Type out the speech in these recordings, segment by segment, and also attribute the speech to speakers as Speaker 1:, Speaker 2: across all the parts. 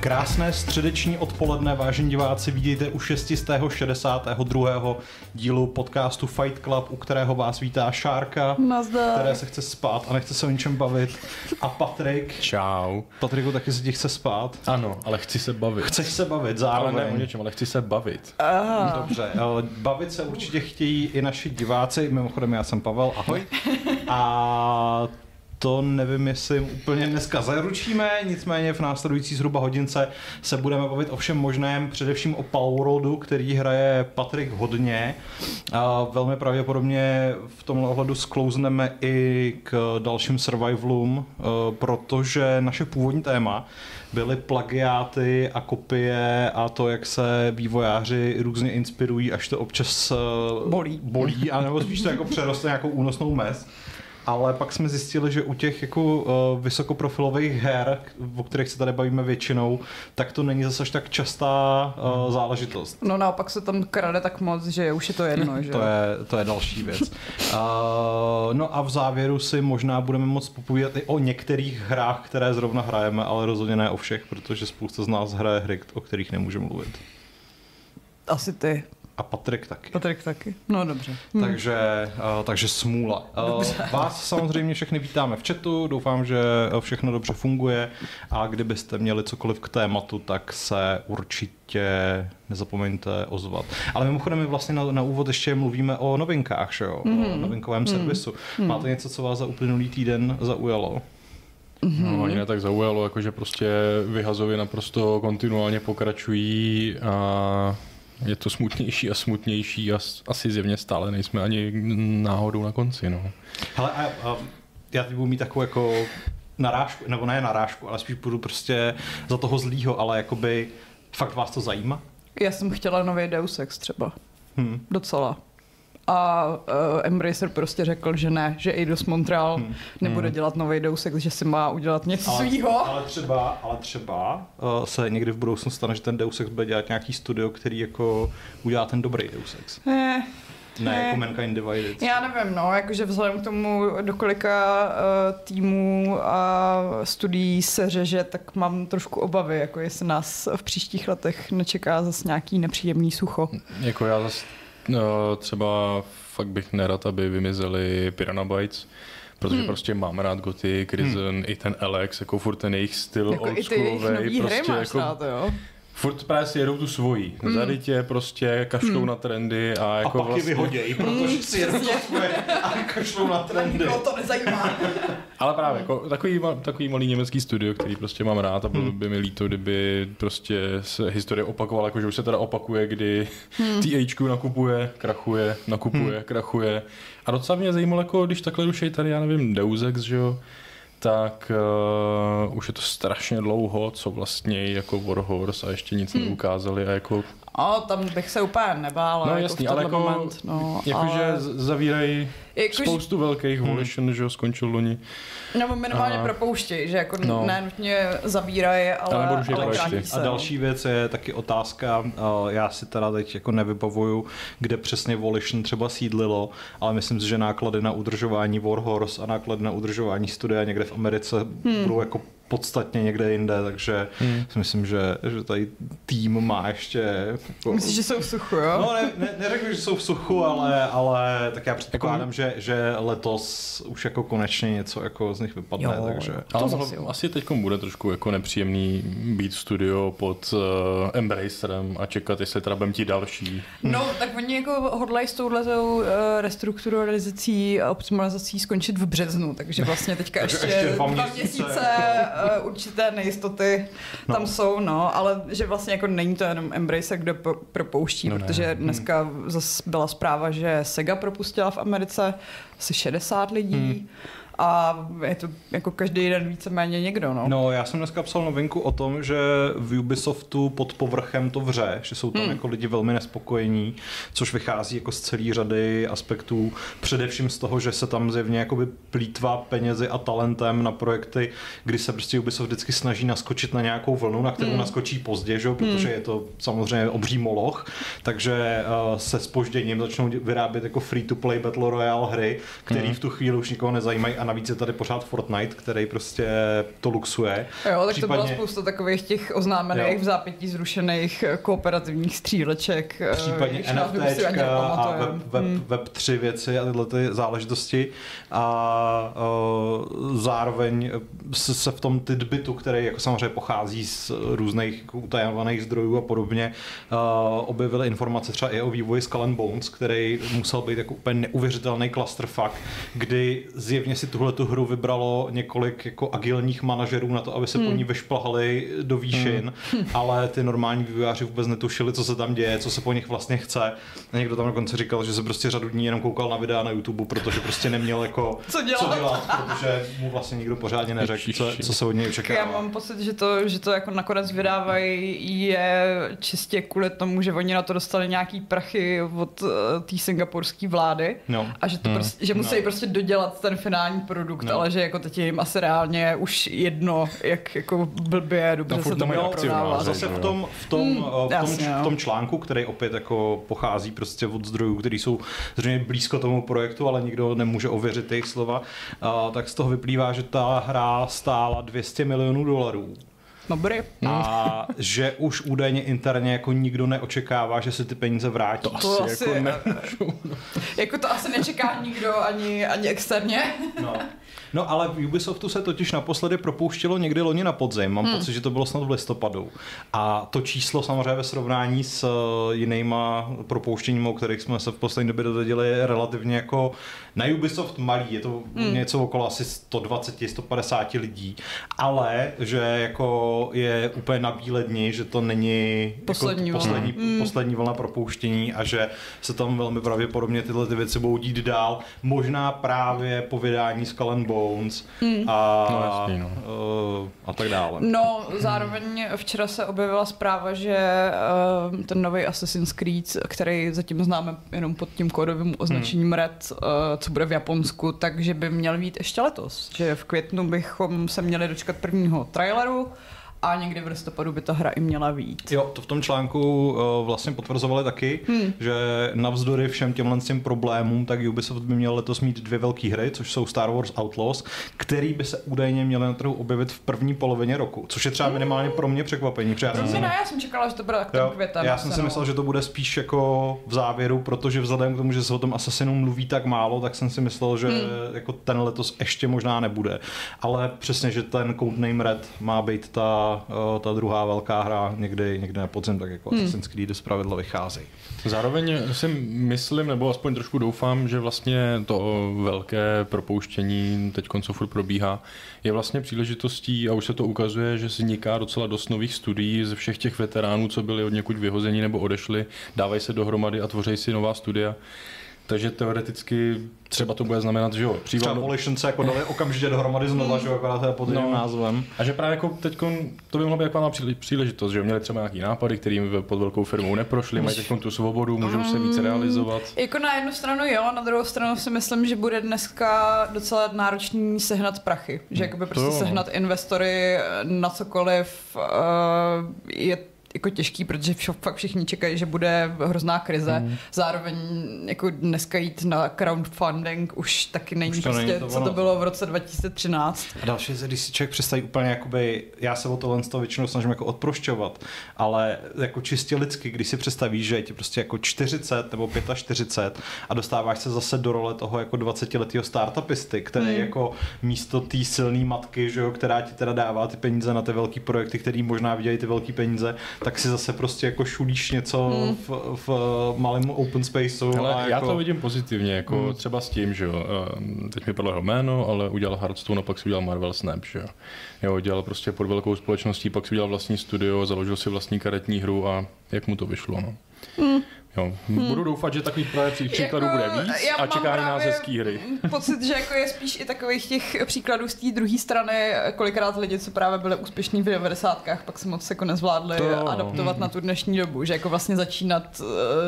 Speaker 1: Krásné středeční odpoledne, vážení diváci, vidíte u 662. dílu podcastu Fight Club, u kterého vás vítá Šárka,
Speaker 2: Nazdar.
Speaker 1: které se chce spát a nechce se o ničem bavit, a Patrik.
Speaker 3: Čau.
Speaker 1: Patriku, taky se ti chce spát?
Speaker 3: Ano, ale chci se bavit.
Speaker 1: Chceš se bavit
Speaker 3: ale
Speaker 1: zároveň?
Speaker 3: ne o něčem, ale chci se bavit.
Speaker 1: Dobře, ale bavit se určitě chtějí i naši diváci, mimochodem já jsem Pavel, ahoj. A to nevím, jestli jim úplně dneska zaručíme, nicméně v následující zhruba hodince se budeme bavit o všem možném, především o Palworldu, který hraje Patrik hodně. A velmi pravděpodobně v tomhle ohledu sklouzneme i k dalším survivalům, eh, protože naše původní téma byly plagiáty a kopie a to, jak se vývojáři různě inspirují, až to občas eh,
Speaker 2: Bolí.
Speaker 1: bolí, anebo spíš to jako přeroste nějakou únosnou mez. Ale pak jsme zjistili, že u těch jako uh, vysokoprofilových her, o kterých se tady bavíme většinou, tak to není zase až tak častá uh, záležitost.
Speaker 2: No naopak se tam krade tak moc, že už je to jedno, že
Speaker 1: To je, to je další věc. Uh, no a v závěru si možná budeme moc popovídat i o některých hrách, které zrovna hrajeme, ale rozhodně ne o všech, protože spousta z nás hraje hry, o kterých nemůžeme mluvit.
Speaker 2: Asi ty.
Speaker 1: A Patrik taky.
Speaker 2: Patrik taky. No dobře.
Speaker 1: Hmm. Takže, uh, takže smůla. Uh, vás samozřejmě všechny vítáme v chatu, doufám, že všechno dobře funguje a kdybyste měli cokoliv k tématu, tak se určitě nezapomeňte ozvat. Ale mimochodem my vlastně na, na úvod ještě mluvíme o novinkách, že jo? Mm. o novinkovém servisu. Máte něco, co vás za uplynulý týden zaujalo?
Speaker 3: No, ani ne tak zaujalo, jakože prostě vyhazově naprosto kontinuálně pokračují a je to smutnější a smutnější a asi zjevně stále nejsme ani náhodou na konci, no.
Speaker 1: Hele, a, a já teď budu mít takovou jako narážku, nebo ne narážku, ale spíš budu prostě za toho zlýho, ale jakoby fakt vás to zajímá?
Speaker 2: Já jsem chtěla nový Deus Ex třeba.
Speaker 1: Hm.
Speaker 2: Docela. A uh, Embracer prostě řekl, že ne, že Eidos Montreal hmm. nebude dělat nový Deus Ex, že si má udělat něco svýho.
Speaker 1: ale třeba, ale třeba uh, se někdy v budoucnu stane, že ten Deus Ex bude dělat nějaký studio, který jako udělá ten dobrý Deus Ex.
Speaker 2: Eh,
Speaker 1: Ne,
Speaker 2: Ne.
Speaker 1: jako Mankind Divided.
Speaker 2: Já nevím, no, jakože vzhledem k tomu, do kolika uh, týmů a studií se řeže, tak mám trošku obavy, jako jestli nás v příštích letech nečeká zase nějaký nepříjemný sucho.
Speaker 3: Jako já zase no, třeba fakt bych nerad, aby vymizeli Piranha Bytes, protože hmm. prostě mám rád Gothic, Risen, hmm. i ten Alex, jako furt ten jejich styl
Speaker 2: Jako i ty jejich
Speaker 3: oldschoolovej,
Speaker 2: nový hry
Speaker 3: prostě
Speaker 2: máš
Speaker 3: jako,
Speaker 2: rád, jo?
Speaker 3: Furt právě si jedou tu svoji. Hmm. Zarytě prostě kašlou hmm. na trendy a
Speaker 1: A
Speaker 3: jako
Speaker 1: pak
Speaker 3: vlastně...
Speaker 1: vyhodějí, protože si jedou to svoje a kašlou na trendy.
Speaker 2: to nezajímá.
Speaker 3: Ale právě, jako, takový, takový malý německý studio, který prostě mám rád a bylo
Speaker 1: Hmm.
Speaker 3: by mi líto, kdyby prostě se historie opakovala, jakože už se teda opakuje, kdy
Speaker 2: Hmm.
Speaker 3: THQ nakupuje, krachuje, nakupuje,
Speaker 1: Hmm.
Speaker 3: krachuje. A docela mě zajímalo, jako, když takhle rušejí tady, já nevím, Deus Ex, že jo, tak uh, už je to strašně dlouho, co vlastně jako Warhorse a ještě nic
Speaker 2: Hmm.
Speaker 3: neukázali a jako,
Speaker 2: O, tam bych se úplně nebála.
Speaker 3: no
Speaker 2: jako
Speaker 3: jasný,
Speaker 2: v
Speaker 3: ale jako,
Speaker 2: moment, no,
Speaker 3: jakože
Speaker 2: ale...
Speaker 3: zavírají
Speaker 2: Jakož-
Speaker 3: spoustu velkých Volition, že jo, skončil loni.
Speaker 2: Nebo minimálně
Speaker 3: Aha.
Speaker 2: propouštěj, že jako
Speaker 3: No.
Speaker 2: no. ne nutně zavírají, ale,
Speaker 3: Ale
Speaker 2: ale vrátí se.
Speaker 1: A další věc je taky otázka, já si teda teď jako nevybavuju, kde přesně Volition třeba sídlilo, ale myslím si, že náklady na udržování Warhorse a náklady na udržování studia někde v Americe hmm. budou jako podstatně někde jinde, takže hmm. si myslím, že, že tady tým má ještě... Jako,
Speaker 2: Myslíš, že jsou v suchu, jo?
Speaker 1: No, ne, ne, neřekl, že jsou v suchu, ale, ale tak já předpokládám, že, že letos už jako konečně něco jako z nich vypadne,
Speaker 2: Jo,
Speaker 1: takže...
Speaker 3: Ale
Speaker 2: To jo.
Speaker 3: asi teď bude trošku jako nepříjemný být studio pod uh, Embracerem a čekat, jestli teda budeme ti další.
Speaker 2: No, tak oni jako hodlají s touhletou uh, restrukturalizací a optimalizací skončit v březnu, takže vlastně teďka ještě,
Speaker 1: ještě dva
Speaker 2: dva
Speaker 1: měsíce.
Speaker 2: měsíce uh, určité nejistoty
Speaker 1: No.
Speaker 2: tam jsou, no, ale že vlastně jako není to jenom Embracer, kdo po- propouští,
Speaker 3: No
Speaker 2: no
Speaker 3: ne.
Speaker 2: protože dneska zase byla zpráva, že Sega propustila v Americe asi 60 lidí
Speaker 1: Hmm.
Speaker 2: A je to jako každý den víceméně někdo, no.
Speaker 1: No, já jsem dneska psal novinku o tom, že v Ubisoftu pod povrchem to vře, že jsou tam
Speaker 2: Hmm.
Speaker 1: jako lidi velmi nespokojení, což vychází jako z celé řady aspektů, především z toho, že se tam zjevně jakoby plítvá penězi a talentem na projekty, kdy se prostě Ubisoft vždycky snaží naskočit na nějakou vlnu, na kterou
Speaker 2: Hmm.
Speaker 1: naskočí pozdě, že? jo, protože je to samozřejmě obří moloch, takže uh, se spožděním začnou vyrábět jako free-to-play Battle Royale hry, které
Speaker 2: Hmm.
Speaker 1: v tu chvíli už nikoho nezajímají a navíc je tady pořád Fortnite, který prostě to luxuje.
Speaker 2: Jo, tak Případně... to byla spousta takových těch oznámených jo. v zápětí zrušených eh, kooperativních stříleček.
Speaker 1: Eh, Případně NFTčka a web, web, hmm. web 3 věci a tyhle ty záležitosti. A uh, zároveň se, se v tom tidbitu, který jako samozřejmě pochází z různých jako utajovaných zdrojů a podobně, uh, objevily informace třeba i o vývoji Skull and Bones, který musel být jako úplně neuvěřitelný clusterfuck, kdy zjevně si tuhle tu hru vybralo několik jako agilních manažerů na to, aby se hmm. po ní vyšplhali do výšin, hmm. ale ty normální vývojáři vůbec netušili, co se tam děje, co se po nich vlastně chce. A někdo tam dokonce říkal, že se prostě řadu dní jenom koukal na videa na YouTube, protože prostě neměl jako
Speaker 2: co dělat,
Speaker 1: co dělat protože mu vlastně nikdo pořádně neřekl, co, co se od něj očekává.
Speaker 2: Já mám pocit, že to, že to jako nakonec vydávají je čistě kvůli tomu, že oni na to dostali nějaký prachy od uh, té singapurské vlády no. a že, to hmm. prostě, že musí no. prostě dodělat ten finální produkt, no. ale že jako teď jim asi reálně už jedno, jak jako blbě dobře no, se to prodává.
Speaker 1: Zase v tom, v tom, hmm, v, tom, jasně, v tom článku, který opět jako pochází prostě od zdrojů, který jsou zřejmě blízko tomu projektu, ale nikdo nemůže ověřit jejich slova, uh, tak z toho vyplývá, že ta hra stála 200 milionů dolarů.
Speaker 2: Dobrý.
Speaker 1: A že už údajně interně jako nikdo neočekává, že se ty peníze vrátí.
Speaker 2: To, to asi, jako, ne... jako to asi nečeká nikdo ani, ani externě.
Speaker 1: No. No ale v Ubisoftu se totiž naposledy propouštělo někdy loni na podzim. Mám hmm. pocit, že to bylo snad v listopadu. A to číslo samozřejmě ve srovnání s eh, jinýma propouštěními, o kterých jsme se v poslední době dozvěděli, je relativně jako na Ubisoft malý. Je to hmm. něco okolo asi 120-150 lidí. Ale že jako je úplně na bílé dni, že to není
Speaker 2: poslední,
Speaker 1: jako poslední, hmm. poslední vlna propouštění a že se tam velmi pravděpodobně tyhle ty věci budou dít dál. Možná právě po vydání Skull Bones hmm. a, no, jasný, no. Uh, a tak dále.
Speaker 2: No, zároveň včera se objevila zpráva, že uh, ten nový Assassin's Creed, který zatím známe jenom pod tím kódovým označením hmm. Red, uh, co bude v Japonsku, takže by měl být ještě letos. Že v květnu bychom se měli dočkat prvního traileru a někdy v listopadu by ta hra i měla být.
Speaker 1: Jo, to v tom článku uh, vlastně potvrzovali taky, hmm. že navzdory všem těmhle těm problémům, tak Ubisoft by měl letos mít dvě velké hry, což jsou Star Wars Outlaws, který by se údajně měly na trhu objevit v první polovině roku, což je třeba hmm. minimálně pro mě překvapení.
Speaker 2: Já, jsem, ne, já jsem čekala, že to bude tak květem.
Speaker 1: Já jsem si myslel, že to bude spíš jako v závěru, protože vzhledem k tomu, že se o tom Assassinu mluví tak málo, tak jsem si myslel, že hmm. jako ten letos ještě možná nebude. Ale přesně, že ten Codename Red má být ta ta, druhá velká hra někdy, někdy na podzim, tak jako hmm. Assassin's Creed zpravidla vychází.
Speaker 3: Zároveň si myslím, nebo aspoň trošku doufám, že vlastně to velké propouštění teď co furt probíhá, je vlastně příležitostí a už se to ukazuje, že vzniká docela dost nových studií ze všech těch veteránů, co byli od někud vyhození nebo odešli, dávají se dohromady a tvoří si nová studia. Takže teoreticky třeba to bude znamenat, že jo,
Speaker 1: příval... Třeba Volition se jako dali okamžitě dohromady znova, že jo, akorát pod jiným no. názvem.
Speaker 3: A že právě jako teď to by mohla být jako příležitost, že jo, měli třeba nějaký nápady, kterým pod velkou firmou neprošli, mají teď tu svobodu, můžou se více mm, realizovat.
Speaker 2: Jako na jednu stranu jo, na druhou stranu si myslím, že bude dneska docela náročný sehnat prachy, že jakoby prostě jo, no. sehnat investory na cokoliv uh, je jako těžký, protože fakt všichni čekají, že bude hrozná krize. Mm. Zároveň jako dneska jít na crowdfunding už taky není už to prostě, není to co to bylo v roce 2013.
Speaker 1: A další je, když si člověk představí úplně jakoby, já se o tohle z toho většinou snažím jako odprošťovat, ale jako čistě lidsky, když si představíš, že je ti prostě jako 40 nebo 45 a dostáváš se zase do role toho jako 20 letého startupisty, který mm. jako místo té silné matky, že jo, která ti teda dává ty peníze na ty velké projekty, který možná vidějí ty velké peníze, tak si zase prostě jako šulíš něco hmm. v, v malém open spaceu.
Speaker 3: Ale
Speaker 1: a
Speaker 3: já jako... to vidím pozitivně, jako hmm. třeba s tím, že jo, eh, teď mi padlo jeho jméno, ale udělal Hearthstone a pak si udělal Marvel Snap, že jo. Jo, dělal prostě pod velkou společností, pak si udělal vlastní studio, založil si vlastní karetní hru a jak mu to vyšlo, no. Hmm. Jo. Hmm. Budu doufat, že takových právě příkladů jako, bude víc a čeká nás hezký hry.
Speaker 2: pocit, že jako je spíš i takových těch příkladů z té druhé strany, kolikrát lidi, co právě byli úspěšní v 90. pak se moc jako nezvládli to, adaptovat hmm. na tu dnešní dobu, že jako vlastně začínat uh,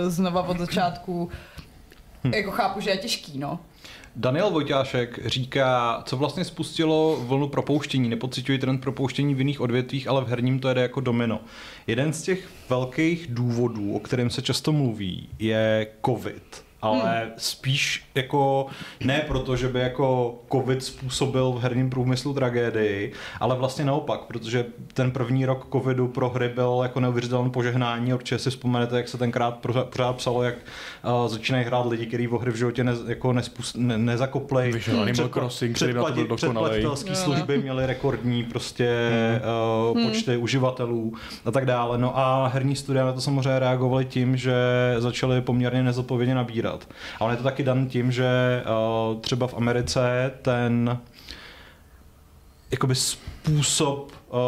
Speaker 2: znova od začátku, hmm. jako chápu, že je těžký, no.
Speaker 1: Daniel Vojtášek říká, co vlastně spustilo vlnu propouštění. Nepocituji trend propouštění v jiných odvětvích, ale v herním to jede jako domino. Jeden z těch velkých důvodů, o kterém se často mluví, je COVID ale hmm. spíš jako ne proto, že by jako covid způsobil v herním průmyslu tragédii, ale vlastně naopak, protože ten první rok covidu pro hry byl jako neuvěřitelné požehnání. Určitě si vzpomenete, jak se tenkrát pořád psalo, jak uh, začínají hrát lidi, kteří v hry v životě ne, jako nespus, ne, nezakoplej.
Speaker 3: Animal Crossing, který na to byl dokonalej.
Speaker 1: služby měly rekordní prostě hmm. uh, počty hmm. uživatelů a tak dále. No a herní studia na to samozřejmě reagovali tím, že začaly poměrně nezodpovědně nabírat. A on je to taky dan tím, že uh, třeba v Americe ten jakoby způsob uh,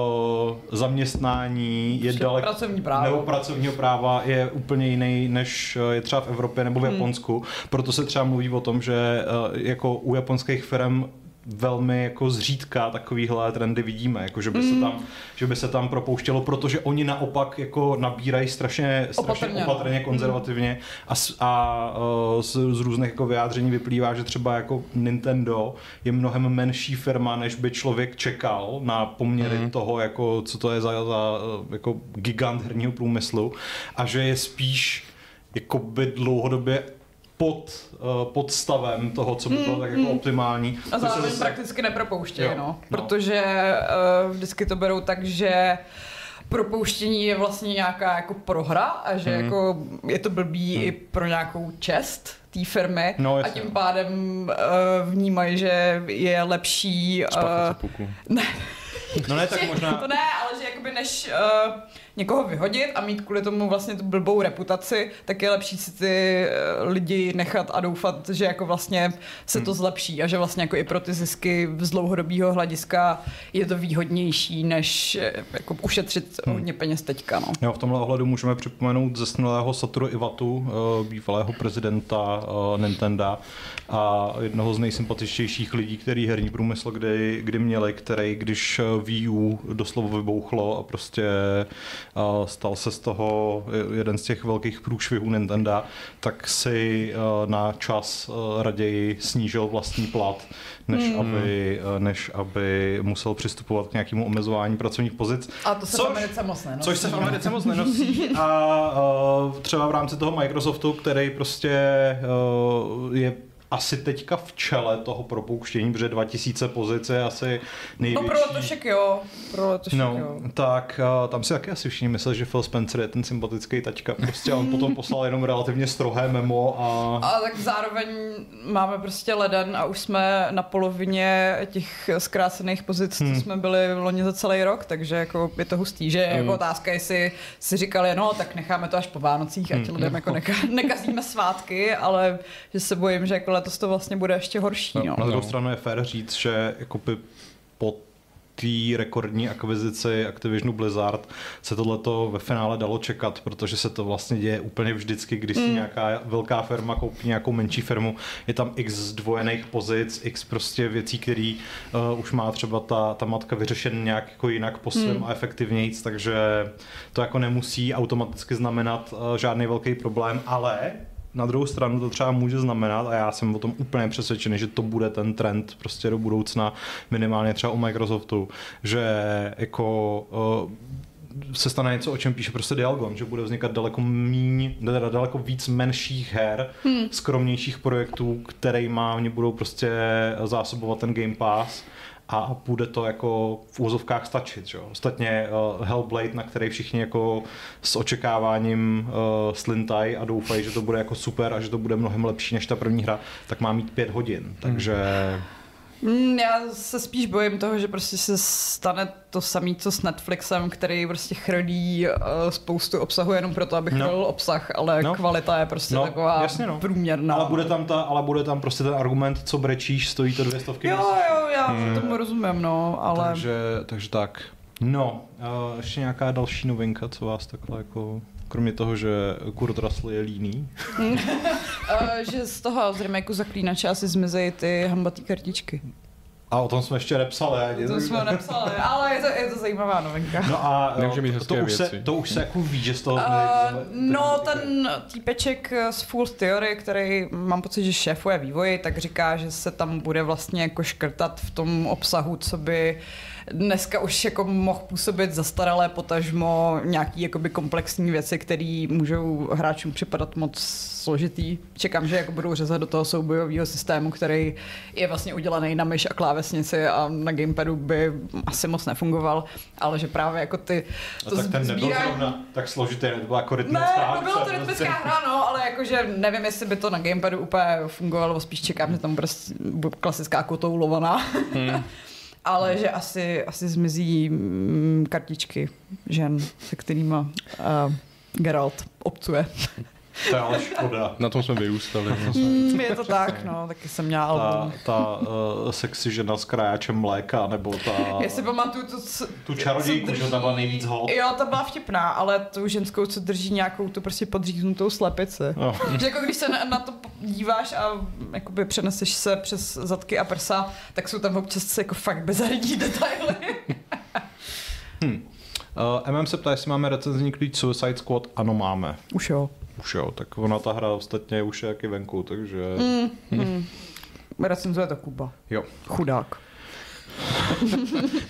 Speaker 1: zaměstnání je daleko
Speaker 2: pracovní právo.
Speaker 1: nebo pracovního práva je úplně jiný, než je třeba v Evropě nebo v hmm. Japonsku. Hmm. Proto se třeba mluví o tom, že uh, jako u japonských firm velmi jako zřídka takovýhle trendy vidíme, jako že by, mm. se tam, že by se tam propouštělo, protože oni naopak jako nabírají strašně, strašně opatrně, opatrně konzervativně a, a z, z různých jako vyjádření vyplývá, že třeba jako Nintendo je mnohem menší firma, než by člověk čekal na poměry mm. toho, jako co to je za, za jako gigant herního průmyslu a že je spíš jakoby dlouhodobě pod, uh, pod stavem toho, co by bylo hmm, tak jako hmm. optimální.
Speaker 2: A zároveň se prakticky nepropouštějí, no, no. Protože uh, vždycky to berou tak, že propouštění je vlastně nějaká jako prohra a že hmm. jako je to blbý hmm. i pro nějakou čest té firmy
Speaker 1: no,
Speaker 2: a tím pádem uh, vnímají, že je lepší...
Speaker 3: Uh,
Speaker 2: ne.
Speaker 1: No ne, tak možná...
Speaker 2: to ne, jakoby než uh, někoho vyhodit a mít kvůli tomu vlastně tu blbou reputaci, tak je lepší si ty eh, lidi nechat a doufat, že jako vlastně se to hmm. zlepší a že vlastně jako i pro ty zisky z dlouhodobého hlediska je to výhodnější, než eh, jako ušetřit hmm. hodně peněz teďka. No.
Speaker 1: Jo, v tomhle ohledu můžeme připomenout zesnulého Satoru Iwatu, bývalého prezidenta Nintendo a jednoho z nejsympatičtějších lidí, který herní průmysl kdy, kdy měli, který když Wii U doslova vybouchlo a prostě stal se z toho jeden z těch velkých průšvihů Nintendo, tak si eh, na čas eh, raději snížil vlastní plat, než, hmm. aby, eh, než aby musel přistupovat k nějakému omezování pracovních pozic.
Speaker 2: A to se což, v Americe moc nenosí.
Speaker 1: Což se v Americe moc nenosí a třeba v rámci toho Microsoftu, který prostě je asi teďka v čele toho propouštění, protože 2000 pozic je asi největší. No
Speaker 2: pro letošek jo, pro letošek no, jo.
Speaker 1: Tak uh, tam si taky asi všichni mysleli, že Phil Spencer je ten sympatický taťka. Prostě on potom poslal jenom relativně strohé memo a...
Speaker 2: A tak zároveň máme prostě leden a už jsme na polovině těch zkrácených pozic, hmm. co jsme byli v loni za celý rok, takže jako je to hustý, že hmm. jako otázka, jestli si říkali, no tak necháme to až po Vánocích, ať hmm. lidem jako neka- nekazíme svátky, ale že se bojím, že jako letos to vlastně bude ještě horší. No.
Speaker 1: Na druhou no. stranu je fér říct, že jako po té rekordní akvizici Activisionu Blizzard se tohleto ve finále dalo čekat, protože se to vlastně děje úplně vždycky, když si mm. nějaká velká firma koupí nějakou menší firmu, je tam x zdvojených pozic, x prostě věcí, které uh, už má třeba ta, ta matka vyřešen nějak jako jinak po svém mm. a efektivnějíc, takže to jako nemusí automaticky znamenat uh, žádný velký problém, ale na druhou stranu to třeba může znamenat, a já jsem o tom úplně přesvědčený, že to bude ten trend prostě do budoucna, minimálně třeba u Microsoftu, že jako uh, se stane něco, o čem píše prostě Dialgon, že bude vznikat daleko míň, daleko víc menších her, hmm. skromnějších projektů, má oni budou prostě zásobovat ten Game Pass a bude to jako v úzovkách stačit. Že? Ostatně uh, Hellblade, na který všichni jako s očekáváním uh, slintaj a doufají, že to bude jako super a že to bude mnohem lepší než ta první hra, tak má mít pět hodin. Takže... Hmm.
Speaker 2: Mm, já se spíš bojím toho, že prostě se stane to samé, co s Netflixem, který prostě chrlí uh, spoustu obsahu jenom proto, aby chrlil no. obsah, ale no. kvalita je prostě no, taková jasně no. průměrná.
Speaker 1: Ale bude, tam ta, ale bude tam prostě ten argument, co brečíš, stojí to dvě stovky.
Speaker 2: Jo, jo, já hmm. tomu rozumím, no, ale...
Speaker 1: Takže, takže tak. No, uh, ještě nějaká další novinka, co vás takhle jako Kromě toho, že Kurt Russell je líný.
Speaker 2: Eh, že z toho z remakeu Zaklínače asi zmizejí ty hambatý kartičky.
Speaker 1: A o tom jsme ještě nepsali. Ani.
Speaker 2: To jsme nepsali, ale je to, je to zajímavá novinka.
Speaker 1: No a
Speaker 3: Nemůže mít
Speaker 1: to, už se, to už se jako ví, že z toho... Uh,
Speaker 2: no ten týpeček z Full Theory, který mám pocit, že šéfuje vývoji, tak říká, že se tam bude vlastně jako škrtat v tom obsahu, co by dneska už jako mohl působit zastaralé potažmo nějaký jakoby komplexní věci, které můžou hráčům připadat moc složitý. Čekám, že jako budou řezat do toho soubojového systému, který je vlastně udělaný na myš a klávesnici a na gamepadu by asi moc nefungoval, ale že právě jako ty
Speaker 1: No,
Speaker 2: to
Speaker 1: tak ten nebyl
Speaker 2: sbírání-
Speaker 1: zrovna tak složitý, to byla jako rytmická
Speaker 2: ne, to byla to
Speaker 1: prostě.
Speaker 2: rytmická hra, no, ale jakože nevím, jestli by to na gamepadu úplně fungovalo, spíš čekám, že tam bude klasická kotoulovaná. ale že asi, asi zmizí mm, kartičky žen, se kterými uh, Geralt obcuje.
Speaker 1: To je ale škoda.
Speaker 3: Na tom jsme vyrůstali. no.
Speaker 2: Mm, je to tak, no, taky jsem měla
Speaker 1: Ta,
Speaker 2: album.
Speaker 1: ta uh, sexy žena s kráčem mléka, nebo ta,
Speaker 2: Já si pamatuju to, co,
Speaker 1: tu čarodějku, že ta byla nejvíc hot.
Speaker 2: Jo, ta byla vtipná, ale tu ženskou, co drží nějakou tu prostě podříznutou slepici.
Speaker 1: No.
Speaker 2: Že jako když se na, na to díváš a jakoby přeneseš se přes zadky a prsa, tak jsou tam občas jako fakt bezaridní detaily.
Speaker 1: Uh, MM se ptá, jestli máme recenzní klíč Suicide Squad. Ano, máme.
Speaker 2: Už jo.
Speaker 1: Už jo, tak ona ta hra ostatně už je jaký venku, takže
Speaker 2: Mm, mm. Recenzuje to Kuba.
Speaker 1: jo.
Speaker 2: Chudák.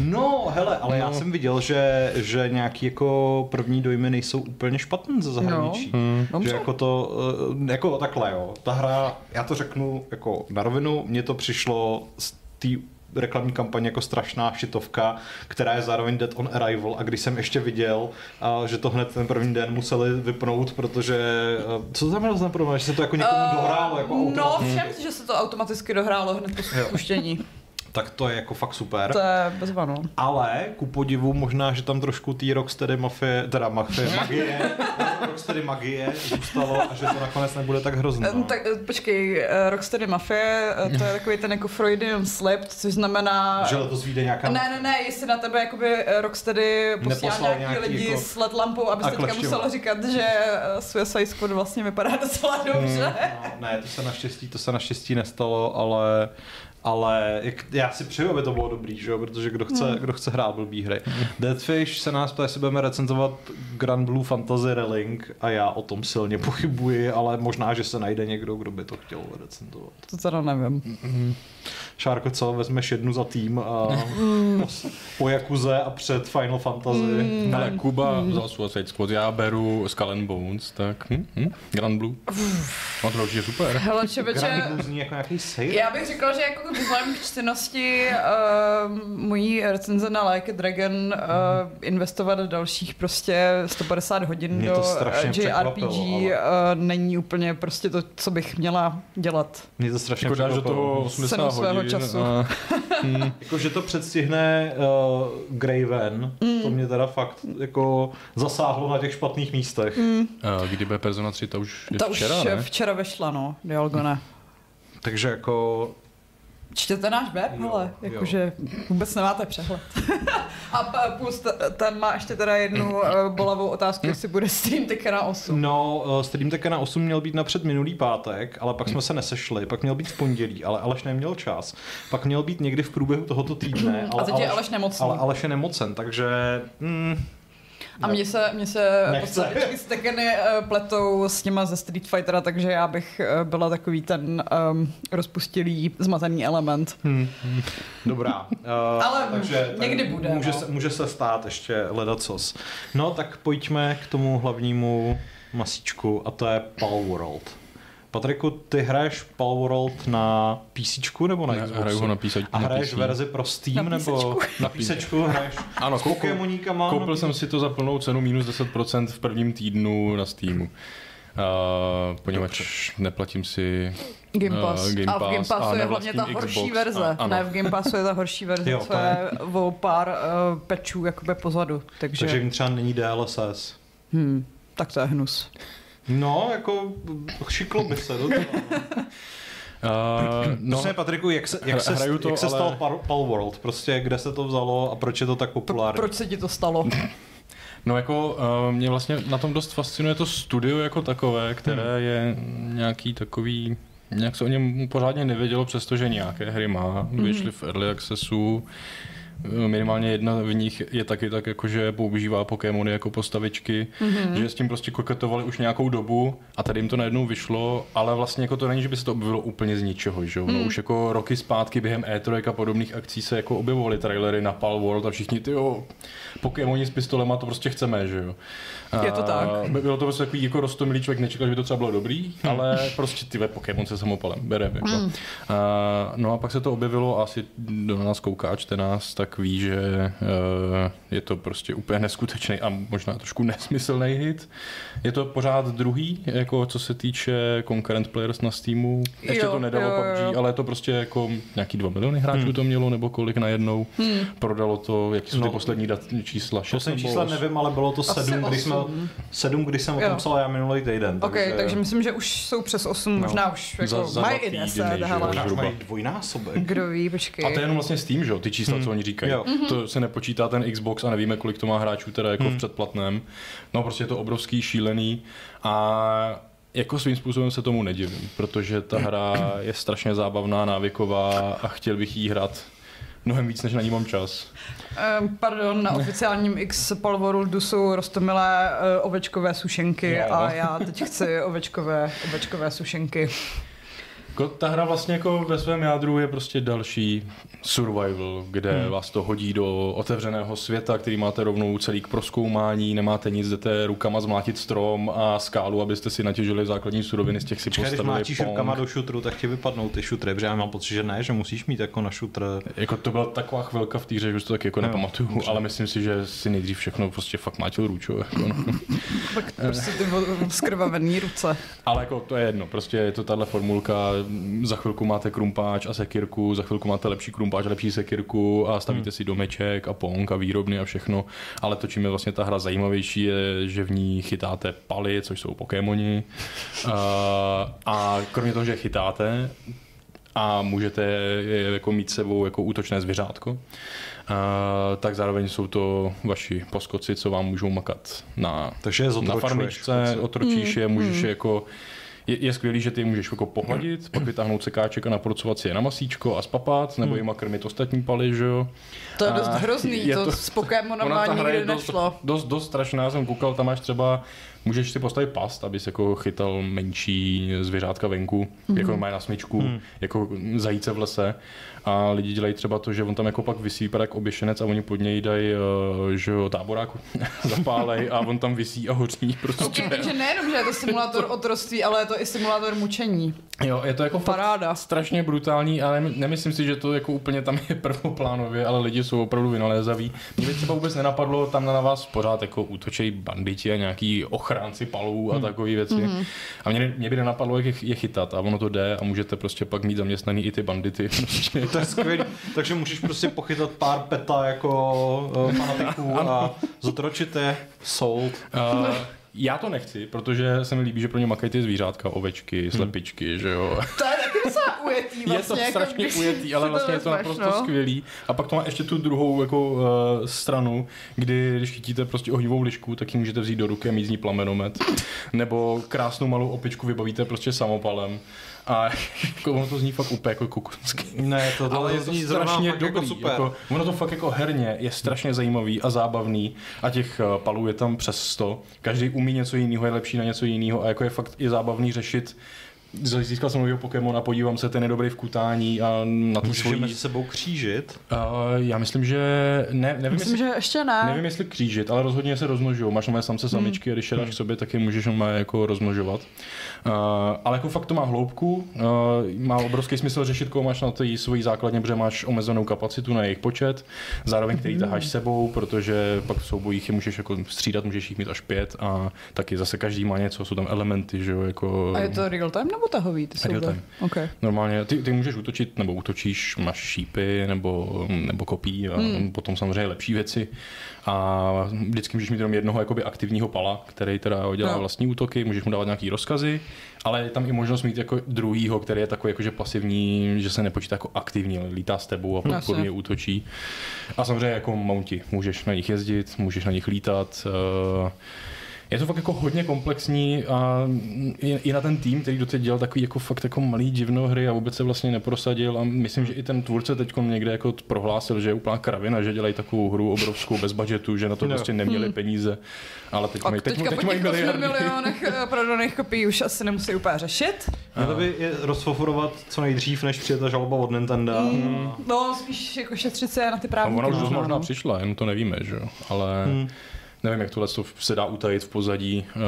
Speaker 1: No, hele, ale já
Speaker 3: No.
Speaker 1: jsem viděl, že, že nějaký jako první dojmy nejsou úplně špatné ze zahraničí.
Speaker 2: No.
Speaker 3: Hmm.
Speaker 1: Že jako to, eh, jako takhle jo, ta hra, já to řeknu jako na rovinu, mně to přišlo z té reklamní kampaně jako strašná šitovka, která je zároveň Dead on Arrival. A když jsem ještě viděl, že to hned ten první den museli vypnout, protože, co to znamená za problém, že se to jako někomu
Speaker 2: Eh,
Speaker 1: dohrálo jako
Speaker 2: No, všem, že se to automaticky dohrálo hned po spuštění.
Speaker 1: Tak to je jako fakt super.
Speaker 2: To je bezva, no.
Speaker 1: Ale ku podivu možná, že tam trošku té Rocksteady mafie, teda mafie, magie, Rocksteady magie zůstalo a že to nakonec nebude tak hrozné.
Speaker 2: No. Tak eh, počkej, eh, Rocksteady Mafie, eh, to je takový ten jako Freudian slip, což znamená...
Speaker 1: Že letos vyjde nějaká...
Speaker 2: Ne, ne, ne, jestli na tebe jakoby Rocksteady posílá nějaký,
Speaker 1: nějaký
Speaker 2: lidi
Speaker 1: jako-
Speaker 2: s LED lampou, abys teďka
Speaker 1: klešťoval.
Speaker 2: musel říkat, že Suicide Squad vlastně vypadá docela dobře.
Speaker 1: No, ne, to se naštěstí, to se naštěstí nestalo, ale ale jak, já si přeju, aby to bylo dobrý, že jo? protože kdo chce,
Speaker 2: Hmm.
Speaker 1: kdo chce hrát blbý hry. Deadfish se nás ptá, jestli budeme recenzovat Grand Blue Fantasy Relink a já o tom silně pochybuji, ale možná, že se najde někdo, kdo by to chtěl recenzovat.
Speaker 2: To teda nevím.
Speaker 1: Šárko, co, vezmeš jednu za tým a po Jakuze a před Final Fantasy.
Speaker 2: Mm.
Speaker 3: Ale Kuba vzal Suicide Squad, já beru Skull and Bones, tak hm, hm, Grand Blue. No to určitě super.
Speaker 2: Hele, čověče,
Speaker 1: Grand Blue zní jako nějaký sejr.
Speaker 2: já bych řekla, že jako vzhledem k čtenosti uh, mojí recenze na Like a Dragon uh, investovat do dalších prostě 150 hodin
Speaker 1: Mě to
Speaker 2: do eh, JRPG
Speaker 1: ale-
Speaker 2: uh, není úplně prostě to, co bych měla dělat.
Speaker 1: Mě to strašně
Speaker 3: Jako dáš do
Speaker 1: překvapilo.
Speaker 3: toho 80
Speaker 2: Cenu svého
Speaker 3: hodin
Speaker 2: času.
Speaker 3: a
Speaker 1: Jako, že to předstihne uh, Graven, mm. to mě teda fakt jako zasáhlo na těch špatných místech. Mm.
Speaker 3: a kdy bude Persona 3, ta už je
Speaker 2: Ta
Speaker 3: včera,
Speaker 2: už
Speaker 3: ne?
Speaker 2: včera vešla, no, Dialgone.
Speaker 1: Takže jako
Speaker 2: Čtěte náš web,
Speaker 1: Jo,
Speaker 2: ale
Speaker 1: jo.
Speaker 2: jakože vůbec nemáte přehled. A plus t- ten má ještě teda jednu eh, bolavou otázku, jestli bude stream Tekkena 8.
Speaker 1: No, uh, stream Tekkena 8 měl být napřed minulý pátek, ale pak jsme se nesešli, pak měl být v pondělí, ale Aleš neměl čas. Pak měl být někdy v průběhu tohoto týdne, ale
Speaker 2: A teď je Aleš nemocný.
Speaker 1: ale Aleš je nemocen, takže mm,
Speaker 2: A mně se, mně se podstatečky z Tekkeny eh, pletou s těma ze Street Fightera, takže já bych eh, byla takový ten um, rozpustilý, zmatený element.
Speaker 1: Hmm. Dobrá. Uh,
Speaker 2: Ale
Speaker 1: takže
Speaker 2: někdy bude,
Speaker 1: Může,
Speaker 2: no.
Speaker 1: se, může se stát ještě ledacos. No, tak pojďme k tomu hlavnímu masíčku a to je Palworld. Patriku, ty hraješ Palworld na PC nebo na Xboxu?
Speaker 3: hraju ho na PC.
Speaker 1: A
Speaker 3: na
Speaker 1: hraješ
Speaker 3: PC.
Speaker 1: verzi pro Steam
Speaker 2: Na
Speaker 1: nebo na písečku hraješ
Speaker 3: Ano,
Speaker 1: s
Speaker 3: koupil-
Speaker 1: Pokémoníkama?
Speaker 3: Koupil
Speaker 1: no,
Speaker 3: jsem si to za plnou cenu minus 10% v prvním týdnu na Steamu. Uh, poněvadž neplatím si
Speaker 2: Game
Speaker 3: Eh,
Speaker 2: Pass.
Speaker 3: Game
Speaker 2: a v Game
Speaker 3: Pass
Speaker 2: Passu
Speaker 3: a
Speaker 2: je hlavně ta
Speaker 3: nevlastním
Speaker 2: horší
Speaker 3: Xbox.
Speaker 2: verze.
Speaker 3: A- ano.
Speaker 2: ne, v Game Passu je ta horší verze,
Speaker 1: Jo,
Speaker 2: co
Speaker 1: to
Speaker 2: je o pár uh, pečů jakoby pozadu. Takže,
Speaker 1: Takže jim třeba není DLSS.
Speaker 2: hmm, tak to je hnus.
Speaker 1: No, jako šiklo by se do toho.
Speaker 3: Uh,
Speaker 1: No, prostě, Patriku, jak se, jak se,
Speaker 3: to,
Speaker 1: jak se
Speaker 3: ale-
Speaker 1: stal Pal- Palworld? Prostě kde se to vzalo a proč je to tak populární?
Speaker 2: Proč se ti to stalo?
Speaker 3: No jako uh, mě vlastně na tom dost fascinuje to studio jako takové, které
Speaker 1: Hmm.
Speaker 3: je nějaký takový, nějak se o něm pořádně nevědělo, přestože nějaké hry má,
Speaker 2: Hmm.
Speaker 3: vyšly v Early Accessu minimálně jedna v nich je taky tak, jako, že používá Pokémony jako postavičky, mm-hmm. že s tím prostě koketovali už nějakou dobu a tady jim to najednou vyšlo, ale vlastně jako to není, že by se to objevilo úplně z ničeho, že? Mm. No už jako roky zpátky během E3 a podobných akcí se jako objevovaly trailery na Pal World a všichni ty jo, Pokémoni s pistolema to prostě chceme, že jo.
Speaker 2: Je to tak.
Speaker 3: Bylo to prostě takový jako rostomilý člověk, nečekal, že by to třeba bylo dobrý, hmm. ale prostě ty Pokémon se samopalem, bere. Jako. Uh, no a pak se to objevilo, asi do nás kouká a čte nás, tak ví, že uh, je to prostě úplně neskutečný a možná trošku nesmyslný hit. Je to pořád druhý, jako co se týče concurrent players na Steamu. Ještě jo, to nedalo jo, PUBG, jo. ale je to prostě jako nějaký 2 miliony hráčů hmm. to mělo, nebo kolik najednou. Hmm. Prodalo to, jaký jsou no, ty poslední dat, čísla?
Speaker 1: Poslední čísla nevím, ale bylo to 7, když jsme, 7, když jsem o tom psal já minulý týden.
Speaker 2: Ok, takže, takže myslím, že už jsou přes 8, no, možná už jako za, za mají i 10,
Speaker 1: ale mají dvojnásobek.
Speaker 2: Kdo ví, počkej.
Speaker 3: A to je jenom vlastně Steam, že jo, ty čísla, hmm. co oni říkají. Jo. Mm-hmm. To se nepočítá ten Xbox a nevíme, kolik to má hráčů teda jako hmm. v předplatném. No prostě je to obrovský, šílený a jako svým způsobem se tomu nedivím, protože ta hra je strašně zábavná, návyková a chtěl bych jí hrát mnohem víc, než na ní mám čas.
Speaker 2: Um, pardon, na oficiálním X Worldu jsou rostomilé uh, ovečkové sušenky no. a já teď chci ovečkové, ovečkové sušenky.
Speaker 3: Jako ta hra vlastně jako ve svém jádru je prostě další survival, kde hmm. vás to hodí do otevřeného světa, který máte rovnou celý k proskoumání, nemáte nic, jdete rukama zmlátit strom a skálu, abyste si natěžili základní suroviny, z těch si Počkej, postavili
Speaker 1: když rukama do šutru, tak ti vypadnou ty šutry, protože já mám pocit, že ne, že musíš mít jako na šutr.
Speaker 3: Jako to byla taková chvilka v té hře, že to tak jako no, nepamatuju, dobře. ale myslím si, že si nejdřív všechno prostě fakt mátil růčo. Jako no.
Speaker 2: tak prostě ty skrvavený ruce.
Speaker 3: Ale jako to je jedno, prostě je to tahle formulka, za chvilku máte krumpáč a sekirku, za chvilku máte lepší krumpáč a lepší sekirku a stavíte hmm. si domeček a pong a výrobny a všechno, ale to, čím je vlastně ta hra zajímavější, je, že v ní chytáte paly, což jsou Pokémoni a, a kromě toho, že chytáte, a můžete je jako mít sebou jako útočné zvěřátko, uh, tak zároveň jsou to vaši poskoci, co vám můžou makat na,
Speaker 1: Takže
Speaker 3: na farmičce, otročíš je, můžeš mm. jako je, je skvělý, že ty můžeš jako pohladit, pak vytáhnout sekáček a naprocovat si je na masíčko a spapat, nebo hmm. jima krmit ostatní paly, že jo.
Speaker 2: To je dost hrozný, je to, to s Pokémonem nikdy nešlo.
Speaker 3: Dost, dost, dost strašná, jsem koukal, tam máš třeba Můžeš si postavit past, abys jako chytal menší zvěřátka venku, mm-hmm. jako má na smyčku, mm. jako zajíce v lese. A lidi dělají třeba to, že on tam jako pak vysí jak oběšenec a oni pod něj dají uh, že jo, táboráku zapálej a on tam vysí a hoří prostě.
Speaker 2: Okay, takže nejenom, že je to simulátor otroství, ale je to i simulátor mučení.
Speaker 3: Jo, je to jako Paráda. strašně brutální, ale nemyslím si, že to jako úplně tam je prvoplánově, ale lidi jsou opravdu vynalézaví. Mě by třeba vůbec nenapadlo tam na vás pořád jako útočej banditi a nějaký ochránci palů a hmm. takové věci. Hmm. A mě, mě by nenapadlo, jak je chytat a ono to jde a můžete prostě pak mít zaměstnaný i ty bandity. Prostě.
Speaker 1: to je skvělé. Takže můžeš prostě pochytat pár peta jako uh, fanatiků a zotročit je sold. Uh,
Speaker 3: já to nechci, protože se mi líbí, že pro ně makají ty zvířátka, ovečky, hmm. slepičky, hmm. že jo.
Speaker 2: To je taky docela ujetý vlastně.
Speaker 3: Je to jako strašně ujetý, ale vlastně je to naprosto no. skvělý. A pak to má ještě tu druhou jako uh, stranu, kdy když chytíte prostě ohnivou lišku, tak ji můžete vzít do ruky a mít z ní plamenomet. Nebo krásnou malou opičku vybavíte prostě samopalem. A jako, ono to zní fakt úplně jako kukucky.
Speaker 1: Ne, to, to ale je to zní strašně dobrý. Jako super. Jako,
Speaker 3: ono to fakt jako herně je strašně zajímavý a zábavný a těch uh, palů je tam přes 100. Každý umí něco jiného, je lepší na něco jiného a jako je fakt je zábavný řešit získal jsem nového Pokémona, podívám se, ten je dobrý v kutání a na tu
Speaker 1: svoji... mezi sebou křížit?
Speaker 3: Uh, já myslím, že ne, nevím,
Speaker 2: myslím,
Speaker 3: jestli,
Speaker 2: že ještě ne.
Speaker 3: Nevím, jestli křížit, ale rozhodně se rozmnožují. Máš nové samce samičky hmm. a když je dáš hmm. k sobě, tak je můžeš nové jako rozmnožovat. Uh, ale jako fakt to má hloubku, uh, má obrovský smysl řešit, koho máš na té svojí základně, protože máš omezenou kapacitu na jejich počet, zároveň který taháš hmm. sebou, protože pak v soubojích je můžeš jako střídat, můžeš jich mít až pět a taky zase každý má něco, jsou tam elementy, že jo, jako...
Speaker 2: A je to real time nebo tahový ty souboje?
Speaker 3: Okay. Normálně, ty, ty můžeš útočit, nebo útočíš, máš šípy, nebo, nebo kopí a hmm. potom samozřejmě lepší věci. A vždycky můžeš mít jenom jednoho jakoby aktivního pala, který teda dělá no. vlastní útoky, můžeš mu dávat nějaký rozkazy, ale je tam i možnost mít jako druhýho, který je takový jakože pasivní, že se nepočítá jako aktivní, ale lítá s tebou a podobně útočí. A samozřejmě jako mounti, můžeš na nich jezdit, můžeš na nich lítat. Uh, je to fakt jako hodně komplexní a i, i na ten tým, který doteď dělal takový jako fakt jako malý divno hry a vůbec se vlastně neprosadil a myslím, že i ten tvůrce teď někde jako prohlásil, že je úplná kravina, že dělají takovou hru obrovskou bez budgetu, že na to
Speaker 1: No.
Speaker 3: prostě neměli peníze, ale teď
Speaker 2: A
Speaker 3: mají, teď, teď mají
Speaker 2: těch 8
Speaker 3: miliardy.
Speaker 2: milionech eh, prodaných kopií už asi nemusí úplně řešit.
Speaker 1: Mělo by je rozfoforovat co nejdřív, než přijde ta žaloba od Nintendo.
Speaker 2: Mm. No, spíš jako šetřit se na ty
Speaker 3: A
Speaker 2: právníky.
Speaker 3: ona už
Speaker 2: možná,
Speaker 3: možná
Speaker 2: no.
Speaker 3: přišla, jen to nevíme, že jo, ale...
Speaker 1: Hmm.
Speaker 3: Nevím, jak tohle to se dá utajit v pozadí, uh,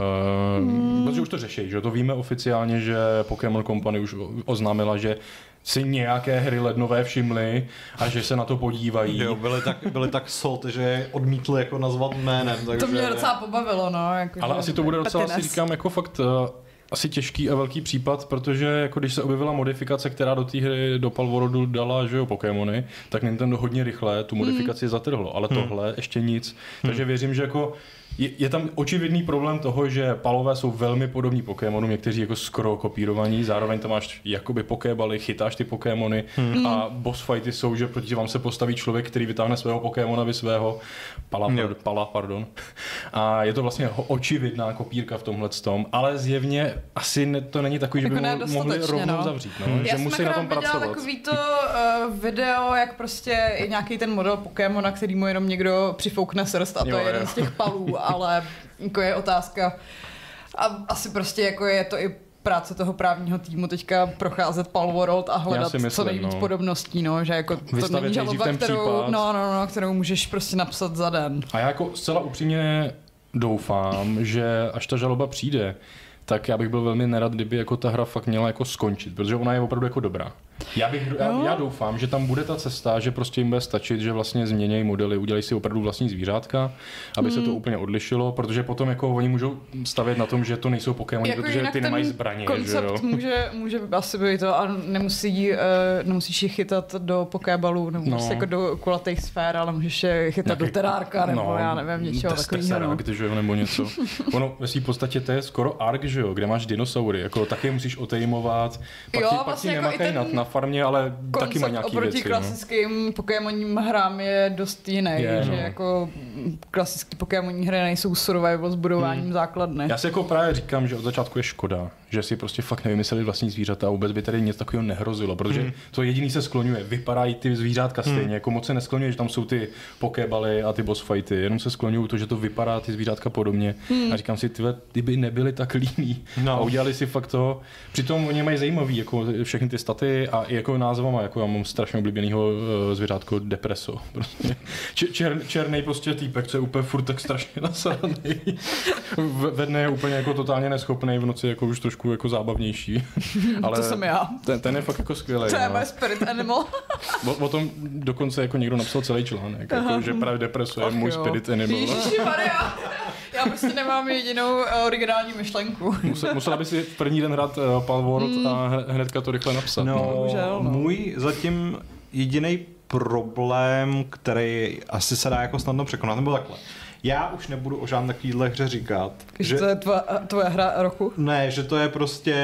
Speaker 2: Hmm.
Speaker 3: protože už to řeší, že jo? to víme oficiálně, že Pokémon Company už oznámila, že si nějaké hry lednové všimly a že se na to podívají.
Speaker 1: Jo, byli tak, byli tak solt, že je odmítli jako nazvat jménem. Takže...
Speaker 2: To mě docela pobavilo, no. Jako,
Speaker 3: Ale asi to bude docela, si říkám, jako fakt uh, asi těžký a velký případ, protože jako když se objevila modifikace, která do té hry do Palworldu dala, že jo, Pokémony, tak Nintendo hodně rychle tu modifikaci zatrhlo, ale tohle ještě nic. Takže věřím, že jako je, je tam očividný problém toho, že palové jsou velmi podobní Pokémonům, někteří jako skoro kopírovaní, zároveň tam máš jakoby pokébaly, chytáš ty Pokémony a boss fighty jsou, že proti vám se postaví člověk, který vytáhne svého Pokémona, vy svého pala,
Speaker 1: Jo.
Speaker 3: pala, pardon. A je to vlastně očividná kopírka v tomhle tom, ale zjevně asi ne, to není takový, že by
Speaker 2: Jako ne
Speaker 3: mo- mohli
Speaker 2: dostatečně,
Speaker 3: rovnou
Speaker 2: no.
Speaker 3: zavřít, no,
Speaker 1: Hmm.
Speaker 3: že
Speaker 2: Já jsem
Speaker 3: musí na tom
Speaker 2: viděla
Speaker 3: pracovat.
Speaker 2: takový to uh, video, jak prostě je nějaký ten model Pokémona, který mu jenom někdo přifoukne srst a to
Speaker 3: Jo,
Speaker 2: je jeden
Speaker 3: jo.
Speaker 2: z těch palů, ale jako je otázka. A asi prostě jako je to i práce toho právního týmu teďka procházet Palworld a hledat
Speaker 3: myslím,
Speaker 2: co nejvíc
Speaker 3: no.
Speaker 2: podobností, no, že jako to
Speaker 3: Vystavět
Speaker 2: není žaloba,
Speaker 3: ten
Speaker 2: kterou,
Speaker 3: případ.
Speaker 2: no, no, no, kterou můžeš prostě napsat za den.
Speaker 3: A já jako zcela upřímně doufám, že až ta žaloba přijde, tak já bych byl velmi nerad, kdyby jako ta hra fakt měla jako skončit, protože ona je opravdu jako dobrá. Já, bych, já,
Speaker 2: Jo.
Speaker 3: já doufám, že tam bude ta cesta, že prostě jim bude stačit, že vlastně změnějí modely, udělají si opravdu vlastní zvířátka, aby se to
Speaker 2: Hmm.
Speaker 3: úplně odlišilo, protože potom jako oni můžou stavět na tom, že to nejsou Pokémoni, protože
Speaker 2: Jako jinak
Speaker 3: ty nemají zbraně, že jo?
Speaker 2: koncept může, může asi být to a nemusí, uh, nemusíš je chytat do pokébalů nebo
Speaker 3: No.
Speaker 2: no. jako do kulatých sfér, ale můžeš je chytat
Speaker 3: Nějaký-
Speaker 2: do terárka nebo no, já nevím, něčeho takového. No.
Speaker 3: Nebo něco. Ono ve svým podstatě to je skoro ark, že jo, kde máš dinosaury, jako taky musíš otejmovat, pak
Speaker 2: Jo,
Speaker 3: ti, pak
Speaker 2: vlastně
Speaker 3: ti
Speaker 2: jako i
Speaker 3: nemakají
Speaker 2: ten
Speaker 3: na, na farmě, ale taky má nějaký
Speaker 2: oproti
Speaker 3: věci. No.
Speaker 2: klasickým Pokémonním hrám je dost jiný,
Speaker 3: Je,
Speaker 2: že
Speaker 3: no.
Speaker 2: jako klasické Pokémonní hry nejsou survival s budováním
Speaker 3: Hmm.
Speaker 2: základny.
Speaker 3: Já si jako právě říkám, že od začátku je škoda, že si prostě fakt nevymysleli vlastní zvířata a vůbec by tady nic takového nehrozilo, protože
Speaker 1: Hmm.
Speaker 3: to jediný se skloňuje. Vypadají ty zvířátka stejně, jako moc se neskloňuje, že tam jsou ty pokébaly a ty boss fighty, jenom se skloňují to, že to vypadá ty zvířátka podobně. A říkám si, tyhle, ty by nebyly tak líní.
Speaker 1: No.
Speaker 3: A udělali si fakt to. Přitom oni mají zajímavý, jako všechny ty staty a i jako názvama, jako já mám strašně oblíbenýho uh, zvířátko Depreso. Prostě. Čer, černý prostě týpek, co je úplně furt tak strašně nasraný. V- Ve dne je úplně jako totálně neschopný, v noci jako už trošku jako zábavnější. Ale
Speaker 2: to jsem já.
Speaker 3: ten, ten je fakt jako skvělý.
Speaker 2: To je
Speaker 3: no.
Speaker 2: moje spirit animal.
Speaker 3: o, o, tom dokonce jako někdo napsal celý článek, jako, že právě Depreso je
Speaker 2: Ach
Speaker 3: můj
Speaker 2: jo.
Speaker 3: spirit animal.
Speaker 2: Já prostě nemám jedinou eh, originální myšlenku.
Speaker 3: Musel, musela by si v první den hrát uh, Palworld
Speaker 2: Hmm.
Speaker 3: a hned- hnedka to rychle napsat.
Speaker 1: No,
Speaker 2: Bohužel, no.
Speaker 1: můj zatím jediný problém, který asi se dá jako snadno překonat, nebo takhle. Já už nebudu o žádné takovýhle hře říkat.
Speaker 2: Že to je tvoje, tvoje hra roku.
Speaker 1: Ne, že to je prostě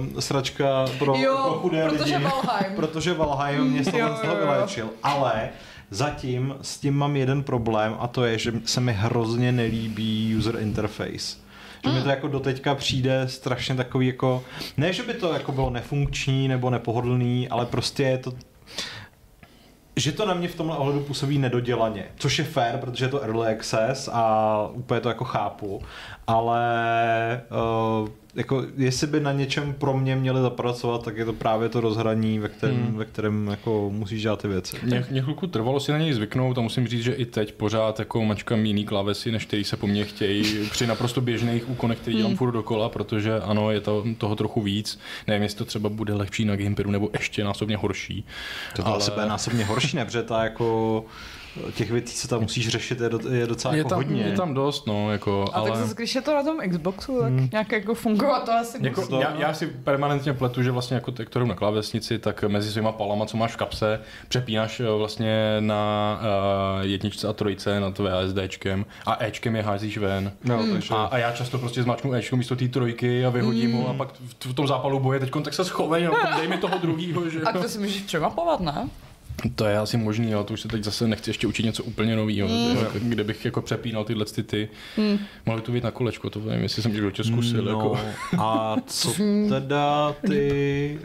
Speaker 1: uh, sračka pro, pro
Speaker 2: Jo,
Speaker 1: chudé
Speaker 2: protože
Speaker 1: lidi.
Speaker 2: Valheim.
Speaker 1: Protože Valheim mě z toho vylečil. Ale zatím s tím mám jeden problém a to je, že se mi hrozně nelíbí user interface. Že mi to jako doteďka přijde strašně takový jako, ne, že by to jako bylo nefunkční nebo nepohodlný, ale prostě je to že to na mě v tomhle ohledu působí nedodělaně, což je fair, protože je to early access a úplně to jako chápu, ale uh, jako jestli by na něčem pro mě měli zapracovat, tak je to právě to rozhraní, ve kterém, Hmm. ve kterém jako musíš dělat ty věci.
Speaker 3: Mě, mě chvilku trvalo si na něj zvyknout a musím říct, že i teď pořád jako mačkám jiný klávesy, než který se po mně chtějí při naprosto běžných úkonech, který dělám
Speaker 2: Hmm.
Speaker 3: furt dokola, protože ano, je to, toho trochu víc. Nevím, jestli to třeba bude lehčí na gamepadu nebo ještě násobně horší.
Speaker 1: To, to ale... asi bude násobně horší, ne? Protože ta jako těch věcí, co tam musíš řešit, je, do, je docela
Speaker 3: Je
Speaker 1: jako
Speaker 3: tam,
Speaker 1: hodně.
Speaker 3: je tam dost, no, jako,
Speaker 2: A
Speaker 3: ale...
Speaker 2: tak zase, když je to na tom Xboxu, tak hmm. nějak jako fungovat to asi
Speaker 3: Jako,
Speaker 2: musí.
Speaker 1: to-
Speaker 3: já, já, si permanentně pletu, že vlastně jako tektorem na klávesnici, tak mezi svýma palama, co máš v kapse, přepínáš eh, vlastně na uh, jedničce a trojce nad VSDčkem a Ečkem je házíš ven.
Speaker 1: No,
Speaker 2: Hmm.
Speaker 1: takže...
Speaker 3: A, a, já často prostě zmačknu Ečko místo té trojky a vyhodím ho a pak v, v tom zápalu boje teď tak se schovej, no, dej mi toho druhýho, že
Speaker 2: A to si můžeš přemapovat, ne?
Speaker 3: To je asi možný, ale to už se teď zase nechci ještě učit něco úplně nového. Mm. Kde bych jako přepínal tyhle ty, ty mm. mohli to být na kolečko, to nevím, jestli jsem někdo tě zkusil.
Speaker 1: No,
Speaker 3: jako.
Speaker 1: A co teda ty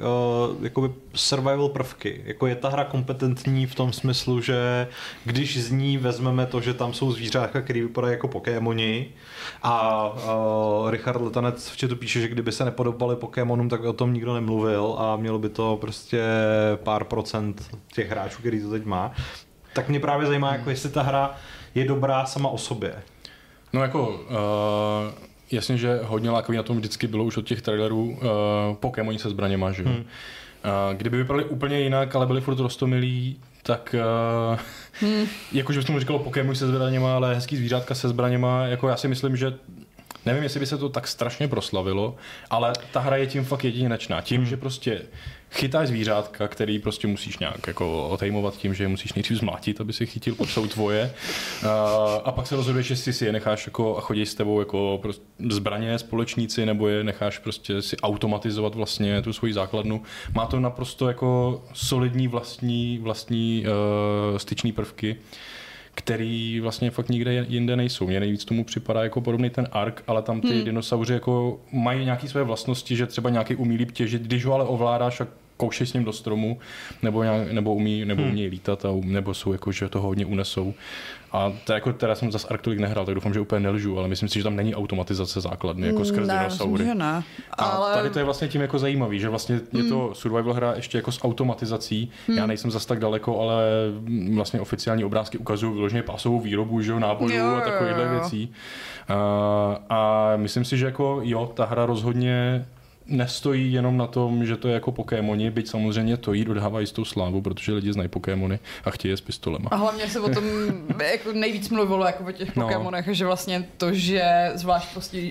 Speaker 1: uh, jakoby survival prvky? Jako je ta hra kompetentní v tom smyslu, že když z ní vezmeme to, že tam jsou zvířátka, které vypadají jako Pokémoni a uh, Richard Letanec v chatu píše, že kdyby se nepodobali Pokémonům, tak o tom nikdo nemluvil a mělo by to prostě pár procent těch hráčů, který to teď má. Tak mě právě zajímá, jako jestli ta hra je dobrá sama o sobě.
Speaker 3: No jako, uh, jasně, že hodně lákavý na tom vždycky bylo už od těch trailerů uh, Pokémoni se zbraněma, že jo. Hmm. Uh, kdyby vypadali úplně jinak, ale byli furt rostomilí, tak uh, hmm. jakože byste mu říkalo Pokémon se zbraněma, ale hezký zvířátka se zbraněma, jako já si myslím, že Nevím, jestli by se to tak strašně proslavilo, ale ta hra je tím fakt jedinečná. Tím, hmm. že prostě chytáš zvířátka, který prostě musíš nějak jako otejmovat tím, že je musíš nejdřív zmlátit, aby si chytil, pak jsou tvoje. A, a pak se rozhoduješ, jestli si je necháš jako a chodí s tebou jako prostě zbraně společníci, nebo je necháš prostě si automatizovat vlastně tu svoji základnu. Má to naprosto jako solidní vlastní, vlastní uh, styční prvky který vlastně fakt nikde jinde nejsou. Mně nejvíc tomu připadá jako podobný ten ark, ale tam ty hmm. dinosauři jako mají nějaké své vlastnosti, že třeba nějaký umí líp těžit, když ho ale ovládáš a koušej s ním do stromu, nebo, nějak, nebo umí, nebo hmm. umí lítat, a, nebo jsou jako, že to hodně unesou. A to jako, teda jsem zase Ark tolik nehrál, tak doufám, že úplně nelžu, ale myslím si, že tam není automatizace základny, jako skrz
Speaker 2: ne,
Speaker 3: dinosaury.
Speaker 2: Myslím, že ne.
Speaker 3: Ale... A tady to je vlastně tím jako zajímavý, že vlastně hmm. je to survival hra ještě jako s automatizací. Hmm. Já nejsem zas tak daleko, ale vlastně oficiální obrázky ukazují vyloženě pásovou výrobu, že jo, nábojů a takovýchhle věcí. A, a myslím si, že jako jo, ta hra rozhodně nestojí jenom na tom, že to je jako Pokémoni, byť samozřejmě to jí dodává jistou slávu, protože lidi znají Pokémony a chtějí je s pistolema.
Speaker 2: A hlavně se o tom jako nejvíc mluvilo jako o těch no. Pokémonech, že vlastně to, že zvlášť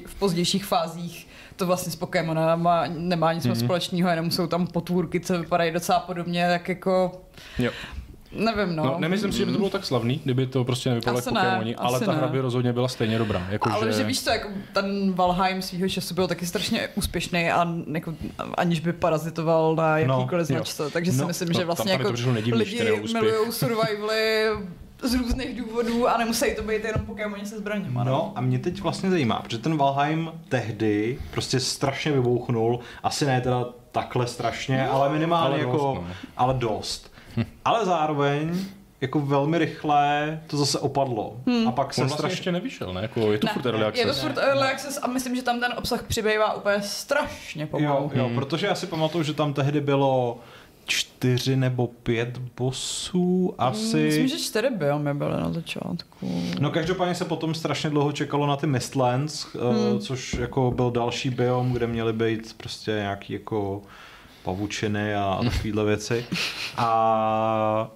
Speaker 2: v pozdějších fázích to vlastně s Pokémonama nemá nic mm-hmm. společného, jenom jsou tam potvůrky, co vypadají docela podobně, tak jako...
Speaker 3: Jo.
Speaker 2: Nevím, no. no.
Speaker 3: nemyslím si, že by to bylo tak slavný, kdyby to prostě nevypadalo jako Pokémoni, ne, ale ta ne. hra by rozhodně byla stejně dobrá. Jako
Speaker 2: ale
Speaker 3: že...
Speaker 2: že víš co, jako ten Valheim svýho času byl taky strašně úspěšný a jako, aniž by parazitoval na no, jakýkoliv no, značce, takže si no, myslím, no, že vlastně jako lidi milují survivaly z různých důvodů a nemusí to být jenom Pokémoni se zbraněma.
Speaker 1: No. no a mě teď vlastně zajímá, protože ten Valheim tehdy prostě strašně vybouchnul, asi ne teda takhle strašně, no, ale minimálně ale jako, dost, no. ale dost. Ale zároveň jako velmi rychle to zase opadlo. Hmm. A pak se
Speaker 3: On vlastně strašně... ještě nevyšel, ne? Jako je to ne, furt early access.
Speaker 2: Je to furt early access a myslím, že tam ten obsah přibývá úplně strašně pomalu.
Speaker 1: Jo, jo hmm. protože já si pamatuju, že tam tehdy bylo čtyři nebo pět bossů asi.
Speaker 2: Myslím, že čtyři biomy byly na začátku.
Speaker 1: No každopádně se potom strašně dlouho čekalo na ty Mistlands, eh, hmm. což jako byl další biom, kde měly být prostě nějaký jako pavučiny a takovéhle věci. A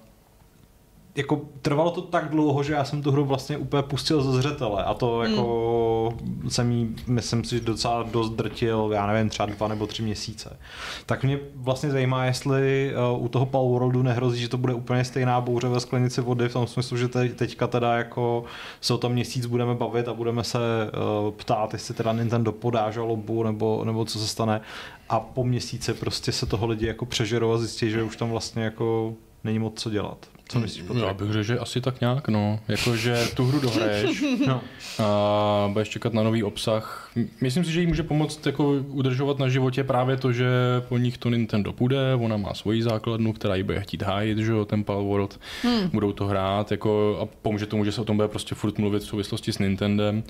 Speaker 1: jako trvalo to tak dlouho, že já jsem tu hru vlastně úplně pustil ze zřetele a to hmm. jako mm. jsem jí, myslím si, docela dost drtil, já nevím, třeba dva nebo tři měsíce. Tak mě vlastně zajímá, jestli uh, u toho Worldu nehrozí, že to bude úplně stejná bouře ve sklenici vody, v tom smyslu, že te, teďka teda jako se o tom měsíc budeme bavit a budeme se uh, ptát, jestli teda Nintendo podá žalobu nebo, nebo co se stane a po měsíci prostě se toho lidi jako přežerou a zjistí, že už tam vlastně jako není moc co dělat. Co myslíš,
Speaker 3: Patrik? Já bych řekl, že asi tak nějak, no. Jakože tu hru dohraješ no. a budeš čekat na nový obsah. Myslím si, že jí může pomoct jako udržovat na životě právě to, že po nich to Nintendo půjde, ona má svoji základnu, která ji bude chtít hájit, že jo, ten Pal World, hmm. budou to hrát jako, a pomůže tomu, že se o tom bude prostě furt mluvit v souvislosti s Nintendem.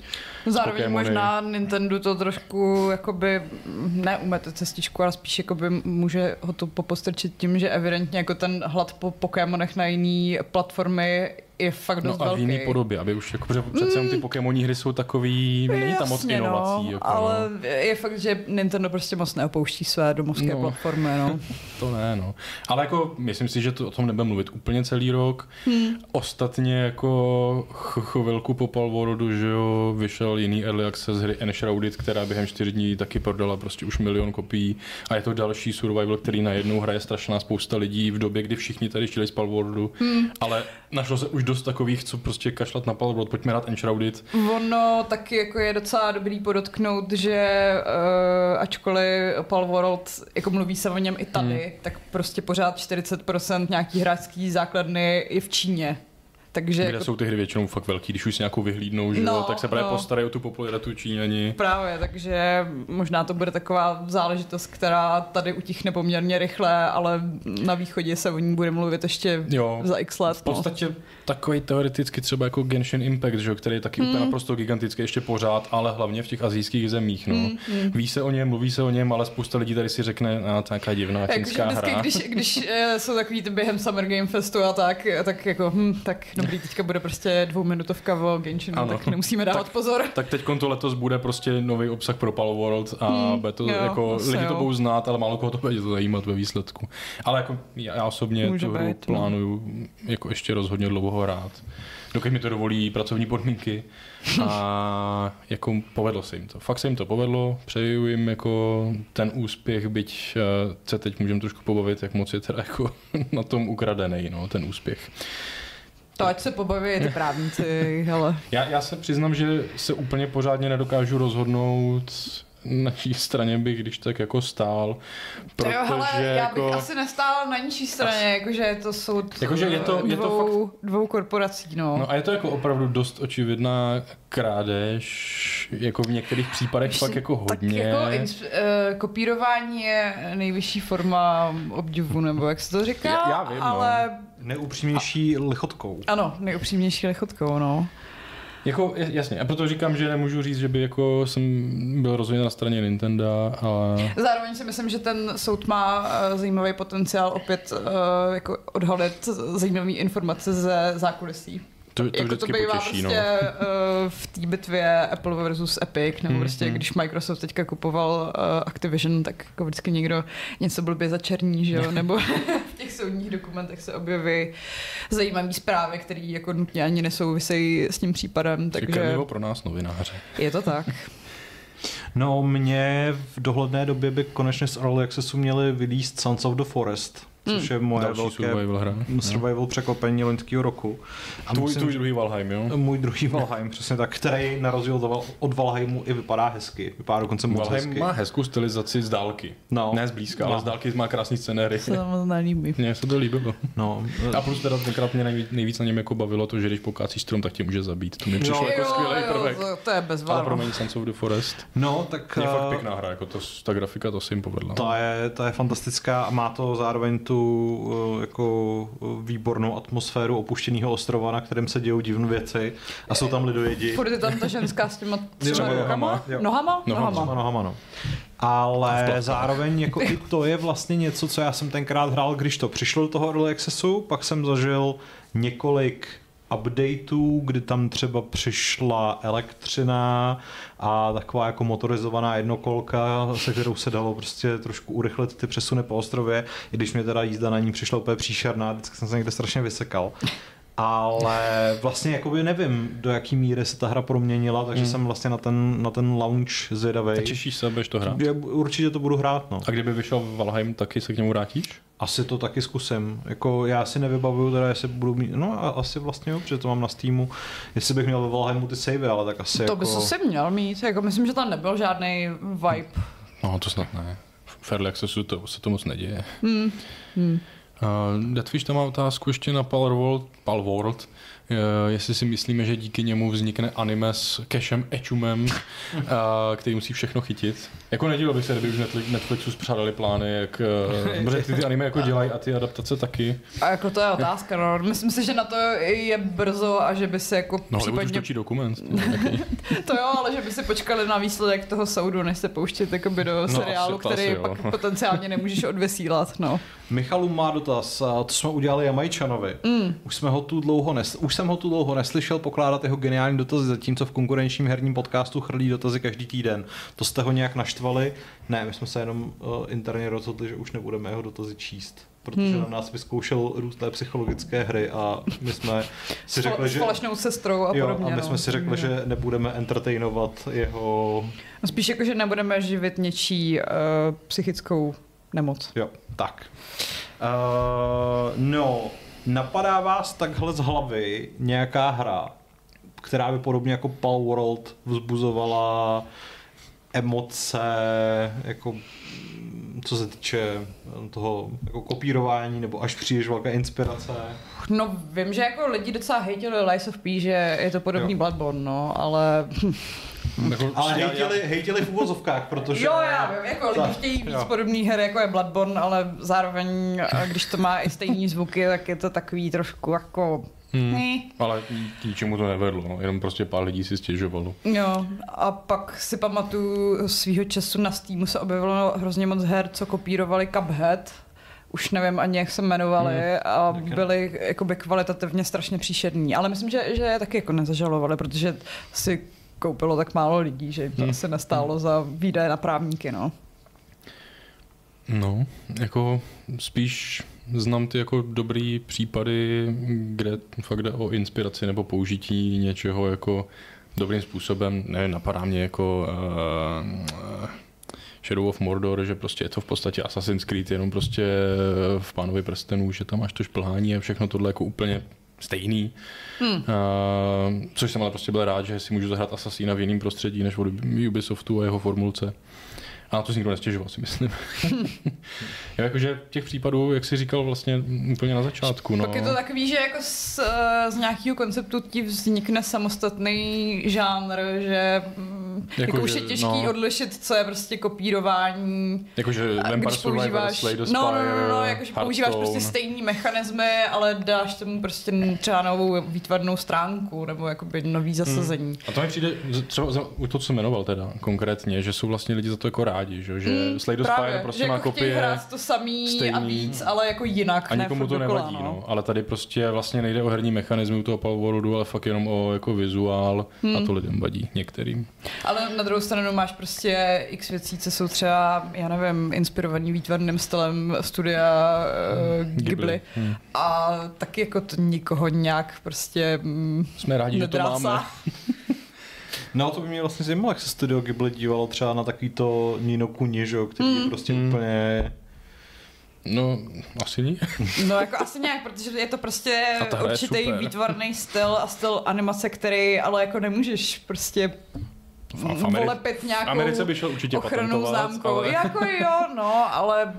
Speaker 2: Zároveň možná Nintendo to trošku jakoby neumete cestičku, ale spíš jakoby může ho to popostrčit tím, že evidentně jako ten hlad po Pokémonech na jiný platformy je fakt dost
Speaker 3: no a
Speaker 2: velký.
Speaker 3: v jiný podobě, aby už jako, protože přece mm. ty Pokémonní hry jsou takový, není tam moc inovací.
Speaker 2: No,
Speaker 3: jako,
Speaker 2: ale no. je fakt, že Nintendo prostě moc neopouští své domovské no, platformy, no.
Speaker 3: to ne, no. Ale jako myslím si, že to o tom nebudeme mluvit úplně celý rok. Hmm. Ostatně jako chvilku po Palworldu, že jo, vyšel jiný early access hry Enshrouded, která během čtyř dní taky prodala prostě už milion kopií a je to další survival, který najednou hraje strašná spousta lidí v době, kdy všichni tady šli z Palworldu, hmm. ale našlo se už dost takových, co prostě kašlat na Palworld, pojďme rád Enshrouded.
Speaker 2: Ono taky jako je docela dobrý podotknout, že uh, ačkoliv Palworld jako mluví se o něm i tady, hmm. tak prostě pořád 40% nějaký hráčský základny je v Číně.
Speaker 3: Takže Kde jako... jsou ty hry většinou fakt velký, když už si nějakou vyhlídnou, že no, tak se právě no. postarají o tu popularitu Číňani.
Speaker 2: Právě, takže možná to bude taková záležitost, která tady utichne poměrně rychle, ale na východě se o ní bude mluvit ještě jo, za x let.
Speaker 3: V no. podstatě no. Takový teoreticky třeba jako Genshin Impact, že, který je taky mm. úplně hmm. naprosto gigantický ještě pořád, ale hlavně v těch azijských zemích. No. Mm, mm. Ví se o něm, mluví se o něm, ale spousta lidí tady si řekne, a to je nějaká divná čínská hra.
Speaker 2: Když, když eh, jsou takový ty během Summer Game Festu a tak, tak jako, hm, tak dobrý, teďka bude prostě dvouminutovka o Genshinu, ano. tak nemusíme dávat tak, pozor.
Speaker 3: Tak teď to letos bude prostě nový obsah pro Palo World a hmm, bude to jo, jako, lidi jo. to budou znát, ale málo koho to bude zajímat ve výsledku. Ale jako já osobně Může tu hru být, no. plánuju no. jako ještě rozhodně dlouho hrát dokud mi to dovolí pracovní podmínky. A jako povedlo se jim to. Fakt se jim to povedlo, přeju jim jako ten úspěch, byť eh, se teď můžeme trošku pobavit, jak moc je teda jako na tom ukradený, no, ten úspěch.
Speaker 2: To ať se pobaví ty právníci, hele.
Speaker 3: Já, já se přiznám, že se úplně pořádně nedokážu rozhodnout, naší straně bych když tak jako stál.
Speaker 2: Protože jo, hele, já bych jako... asi nestál na ničí straně, asi... jakože to jsou
Speaker 3: jakože je to, je
Speaker 2: dvou,
Speaker 3: to fakt...
Speaker 2: dvou korporací. No.
Speaker 3: no a je to jako opravdu dost očividná krádež, jako v některých případech Víš, fakt jako hodně. Tak jako
Speaker 2: ins- uh, kopírování je nejvyšší forma obdivu, nebo jak se to říká, já, já vím, no. ale... No.
Speaker 1: Neupřímnější lichotkou.
Speaker 2: Ano, nejupřímnější lichotkou, no.
Speaker 3: Jako, jasně, a proto říkám, že nemůžu říct, že by jako jsem byl rozhodně na straně Nintendo, ale...
Speaker 2: Zároveň si myslím, že ten soud má uh, zajímavý potenciál opět uh, jako odhalit zajímavé informace ze zákulisí.
Speaker 3: To, to jako to bývá potěší,
Speaker 2: prostě no. uh, v té bitvě Apple versus Epic, nebo mm, prostě mm. když Microsoft teďka kupoval uh, Activision, tak jako vždycky někdo něco blbě začerní, že jo, nebo v těch soudních dokumentech se objeví zajímavé zprávy, které jako nutně ani nesouvisejí s tím případem. Takže...
Speaker 3: pro nás novináře.
Speaker 2: Je to tak.
Speaker 1: No, mě v dohledné době by konečně z Early Accessu měli vylíst Sons of the Forest což je moje Další velké survival, hra. survival překvapení loňského roku.
Speaker 3: A tvůj, musím, tvůj druhý Valheim, jo?
Speaker 1: Můj druhý Valheim, přesně tak, který na rozdíl od Valheimu i vypadá hezky. Vypadá dokonce moc
Speaker 3: Valheim
Speaker 1: hezky.
Speaker 3: má hezkou stylizaci z dálky. No. Ne z blízka, no. ale z dálky má krásný scenéry.
Speaker 2: Se to nelíbí.
Speaker 3: Mně se to líbilo. No. A plus teda tenkrát mě nejvíc, nejvíc na něm jako bavilo to, že když pokácíš strom, tak tě může zabít. To mi přišlo jako skvělý prvek.
Speaker 2: To, to je bezvárno.
Speaker 3: Ale promiň Sons of the Forest.
Speaker 1: No, tak...
Speaker 3: Je fakt eh, pěkná hra, jako to, ta grafika, to se jim povedla.
Speaker 1: To je, to je fantastická a má to zároveň tu jako výbornou atmosféru opuštěného ostrova, na kterém se dějou divné věci a jsou tam lidojedi.
Speaker 2: Furt je tam ta ženská s těma třeba nohama? Nohama?
Speaker 1: Nohama. Nohama, no. Ale zároveň jako i to je vlastně něco, co já jsem tenkrát hrál, když to přišlo do toho Early Accessu, pak jsem zažil několik updateů, kdy tam třeba přišla elektřina a taková jako motorizovaná jednokolka, se kterou se dalo prostě trošku urychlit ty přesuny po ostrově, i když mě teda jízda na ní přišla úplně příšerná, vždycky jsem se někde strašně vysekal ale vlastně jakoby nevím, do jaký míry se ta hra proměnila, takže hmm. jsem vlastně na ten, na ten launch zvědavý.
Speaker 3: A těšíš se, budeš to hrát?
Speaker 1: Určitě to budu hrát, no.
Speaker 3: A kdyby vyšel Valheim, taky se k němu vrátíš?
Speaker 1: Asi to taky zkusím. Jako já si nevybavuju teda, jestli budu mít, no asi vlastně jo, protože to mám na Steamu, jestli bych měl ve Valheimu ty savey, ale tak asi
Speaker 2: To
Speaker 1: jako...
Speaker 2: bys asi měl mít, jako myslím, že tam nebyl žádný vibe.
Speaker 3: No to snad ne. V Early Accessu to, se to moc neděje. Hmm. Hmm. Uh, Deathwish tam má otázku ještě na Palworld, Palworld jestli si myslíme, že díky němu vznikne anime s Cashem Echumem, eh, který musí všechno chytit. Jako nedílo bych se, kdyby už Netflixu spřádali plány, jak, eh, protože ty, ty anime jako dělají a ty adaptace taky.
Speaker 2: A jako to je otázka, no. Myslím si, že na to je brzo a že by se jako
Speaker 3: no, případně... No, dokument.
Speaker 2: to jo, ale že by si počkali na výsledek toho soudu, než se pouštět jakoby do no, seriálu, asi, který asi, pak jo. potenciálně nemůžeš odvysílat, no.
Speaker 1: Michalu má dotaz, to jsme udělali Jamajčanovi. Mm. Už jsme ho tu dlouho nes... Už jsem ho tu dlouho neslyšel pokládat jeho geniální dotazy, zatímco v konkurenčním herním podcastu chrlí dotazy každý týden. To jste ho nějak naštvali? Ne, my jsme se jenom uh, interně rozhodli, že už nebudeme jeho dotazy číst protože hmm. na nás vyzkoušel různé psychologické hry a my jsme si řekli, že...
Speaker 2: Společnou sestrou a
Speaker 1: jo,
Speaker 2: podobně.
Speaker 1: a my jsme no. si řekli, že nebudeme entertainovat jeho...
Speaker 2: No spíš jako, že nebudeme živit něčí uh, psychickou nemoc.
Speaker 1: Jo, tak. Uh, no, napadá vás takhle z hlavy nějaká hra, která by podobně jako Pal World vzbuzovala emoce, jako co se týče toho jako kopírování nebo až příliš velká inspirace?
Speaker 2: No vím, že jako lidi docela hejtili Lies of P, že je to podobný jo. Bloodborne, no, ale...
Speaker 1: Jako, ale hejtili, já... hejtili v úvozovkách, protože...
Speaker 2: Jo, já vím, jako lidi tak, chtějí víc jo. podobný her, jako je Bloodborne, ale zároveň, když to má i stejný zvuky, tak je to takový trošku jako
Speaker 3: Hmm. Ale k ničemu to nevedlo, no. jenom prostě pár lidí si stěžovalo.
Speaker 2: Jo, a pak si pamatuju svýho času na Steamu se objevilo hrozně moc her, co kopírovali Cuphead, už nevím ani, jak se jmenovali hmm. a byli jakoby kvalitativně strašně příšerní. Ale myslím, že, že je taky jako nezažalovali, protože si koupilo tak málo lidí, že jim to hmm. asi nestálo hmm. za výdaje na právníky, no.
Speaker 3: No, jako spíš znám ty jako dobrý případy, kde fakt jde o inspiraci nebo použití něčeho jako dobrým způsobem. Ne, napadá mě jako uh, Shadow of Mordor, že prostě je to v podstatě Assassin's Creed, jenom prostě v Pánovi prstenů, že tam máš to šplhání a všechno tohle jako úplně stejný. Hmm. Uh, což jsem ale prostě byl rád, že si můžu zahrát Assassina v jiném prostředí než od Ubisoftu a jeho formulce. A na to si nikdo nestěžoval, si myslím. jo, jakože těch případů, jak jsi říkal vlastně úplně na začátku. No.
Speaker 2: Tak je to takový, že jako z, z nějakého konceptu ti vznikne samostatný žánr, že mm, jako, jako už je těžký no. odlišit, co je prostě kopírování.
Speaker 3: Jakože Vampire Survivor, Slay the
Speaker 2: No, no, no, no jakože používáš prostě stejný mechanismy, ale dáš tomu prostě třeba novou výtvarnou stránku nebo jakoby nový zasazení. Hmm.
Speaker 3: A to mi přijde třeba u to, co jmenoval teda konkrétně, že jsou vlastně lidi za to jako rádi rádi, že, že mm, Slay the Spire prostě
Speaker 2: že
Speaker 3: má
Speaker 2: jako
Speaker 3: kopie.
Speaker 2: hrát to samý stejný, a víc, ale jako jinak.
Speaker 3: A nikomu to dokola, nevadí, no. no. Ale tady prostě vlastně nejde o herní mechanizmy u toho Worldu, ale fakt jenom o jako vizuál hmm. a to lidem vadí některým.
Speaker 2: Ale na druhou stranu máš prostě x věcí, co jsou třeba, já nevím, inspirovaný výtvarným stylem studia uh, Ghibli. Ghibli. Hmm. A taky jako to nikoho nějak prostě
Speaker 3: mm, Jsme rádi, nedráca. že to máme.
Speaker 1: No to by mě vlastně zajímalo, jak se studio Ghibli dívalo třeba na takový to Nino Kuni, že, který mm. je prostě mm. úplně
Speaker 3: No, asi ní.
Speaker 2: No, jako asi nějak, protože je to prostě určitý výtvarný styl a styl animace, který ale jako nemůžeš prostě v, v Ameri- volepit nějakou v
Speaker 3: Americe by šel určitě
Speaker 2: ochrannou známkou. Ale... Jako jo, no, ale...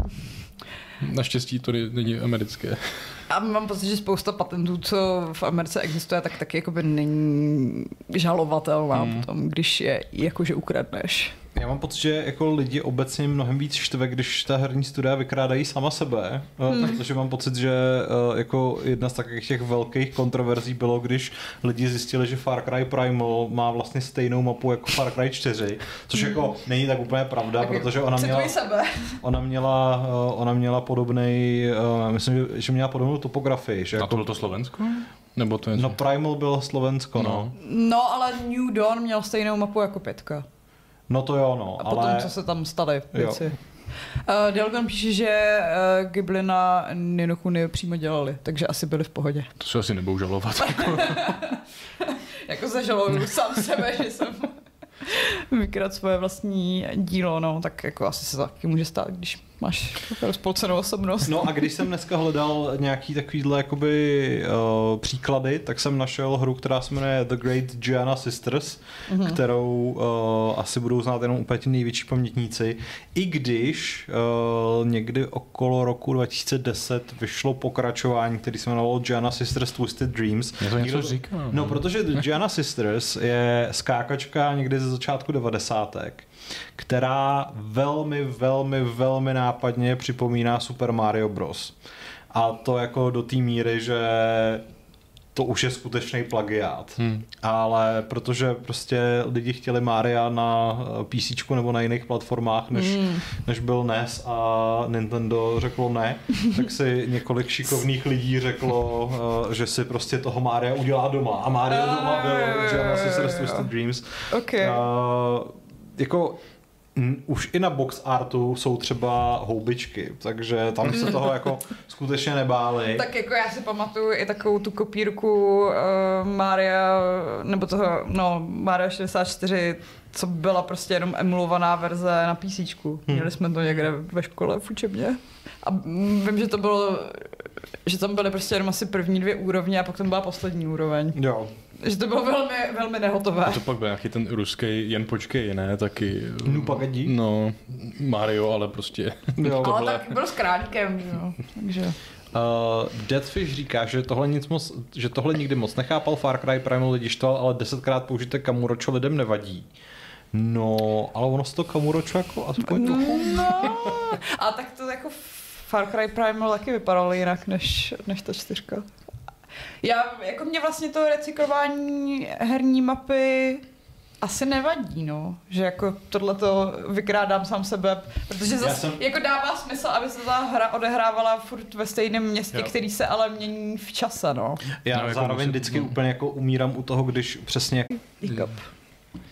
Speaker 3: Naštěstí to není americké.
Speaker 2: A mám pocit, že spousta patentů, co v Americe existuje, tak taky jakoby není žalovatelná hmm. potom, když je jakože ukradneš.
Speaker 1: Já mám pocit, že jako lidi obecně mnohem víc štve, když ta herní studia vykrádají sama sebe, eh, hmm. protože mám pocit, že eh, jako jedna z takových těch velkých kontroverzí bylo, když lidi zjistili, že Far Cry Primal má vlastně stejnou mapu jako Far Cry 4, což hmm. jako není tak úplně pravda, tak protože ona měla,
Speaker 2: sebe.
Speaker 1: ona měla, eh, ona měla podobný, myslím, že měla podobnou topografii. Že
Speaker 3: A to bylo to Slovensko? Nebo to je...
Speaker 1: No Primal bylo Slovensko, no.
Speaker 2: no. No, ale New Dawn měl stejnou mapu jako pětka.
Speaker 1: No to jo, no.
Speaker 2: A ale... potom, co se tam staly věci. Uh, Delgon píše, že uh, Ghibli na Ninokuni přímo dělali, takže asi byli v pohodě.
Speaker 3: To se asi nebudou žalovat. Jako,
Speaker 2: jako zažaluju sám sebe, že jsem vykrat svoje vlastní dílo, no, tak jako asi se taky může stát, když máš rozpolcenou osobnost.
Speaker 1: No a když jsem dneska hledal nějaký takovýhle jakoby uh, příklady, tak jsem našel hru, která se jmenuje The Great Gianna Sisters, mm-hmm. kterou uh, asi budou znát jenom úplně ti největší pamětníci. I když uh, někdy okolo roku 2010 vyšlo pokračování, který se jmenovalo Gianna Sisters Twisted Dreams.
Speaker 3: Já to něco Někdo... říká.
Speaker 1: No, no, protože Gianna Sisters je skákačka někdy ze začátku 90 která velmi, velmi, velmi nápadně připomíná Super Mario Bros. A to jako do té míry, že to už je skutečný plagiát. Hmm. Ale protože prostě lidi chtěli Maria na eh, PC nebo na jiných platformách, než, hmm. než byl NES a Nintendo řeklo ne, tak si několik šikovných lidí řeklo, eh, že si prostě toho Maria udělá doma. A Mario doma byl Genesis Twisted Dreams.
Speaker 2: Okay.
Speaker 1: Uh, jako Už i na box artu jsou třeba houbičky, takže tam se toho jako skutečně nebáli.
Speaker 2: Tak jako já si pamatuju i takovou tu kopírku uh, Maria, nebo toho, no, Maria 64, co byla prostě jenom emulovaná verze na PC.
Speaker 1: Hmm.
Speaker 2: Měli jsme to někde ve škole v učebně. A vím, že to bylo, že tam byly prostě jenom asi první dvě úrovně a pak tam byla poslední úroveň.
Speaker 1: Jo.
Speaker 2: Že to bylo velmi, velmi nehotové.
Speaker 3: A to pak byl nějaký ten ruský, jen počkej, ne, taky.
Speaker 1: Eh, no pak
Speaker 3: No, Mario, ale prostě.
Speaker 1: Jo.
Speaker 3: Tohle.
Speaker 2: Ale tak byl s králíkem, jo. takže.
Speaker 1: Uh, Deadfish říká, že tohle, nic moc, že tohle nikdy moc nechápal, Far Cry Primal lidi štval, ale desetkrát použité kamuročo lidem nevadí. No, ale ono se to kamuročo jako aspoň no.
Speaker 2: No, a tak to jako Far Cry Primal taky vypadalo jinak než, než ta čtyřka. Já, jako mě vlastně to recyklování herní mapy asi nevadí, no. Že jako tohle to vykrádám sám sebe, protože zase
Speaker 1: jsem-
Speaker 2: jako dává smysl, aby se ta hra odehrávala furt ve stejném městě,
Speaker 3: Jo.
Speaker 2: který se ale mění v čase, no.
Speaker 1: Já
Speaker 3: No, jako
Speaker 1: zároveň
Speaker 3: musím-
Speaker 1: vždycky
Speaker 3: no.
Speaker 1: úplně jako umírám u toho, když přesně
Speaker 2: Hiccup.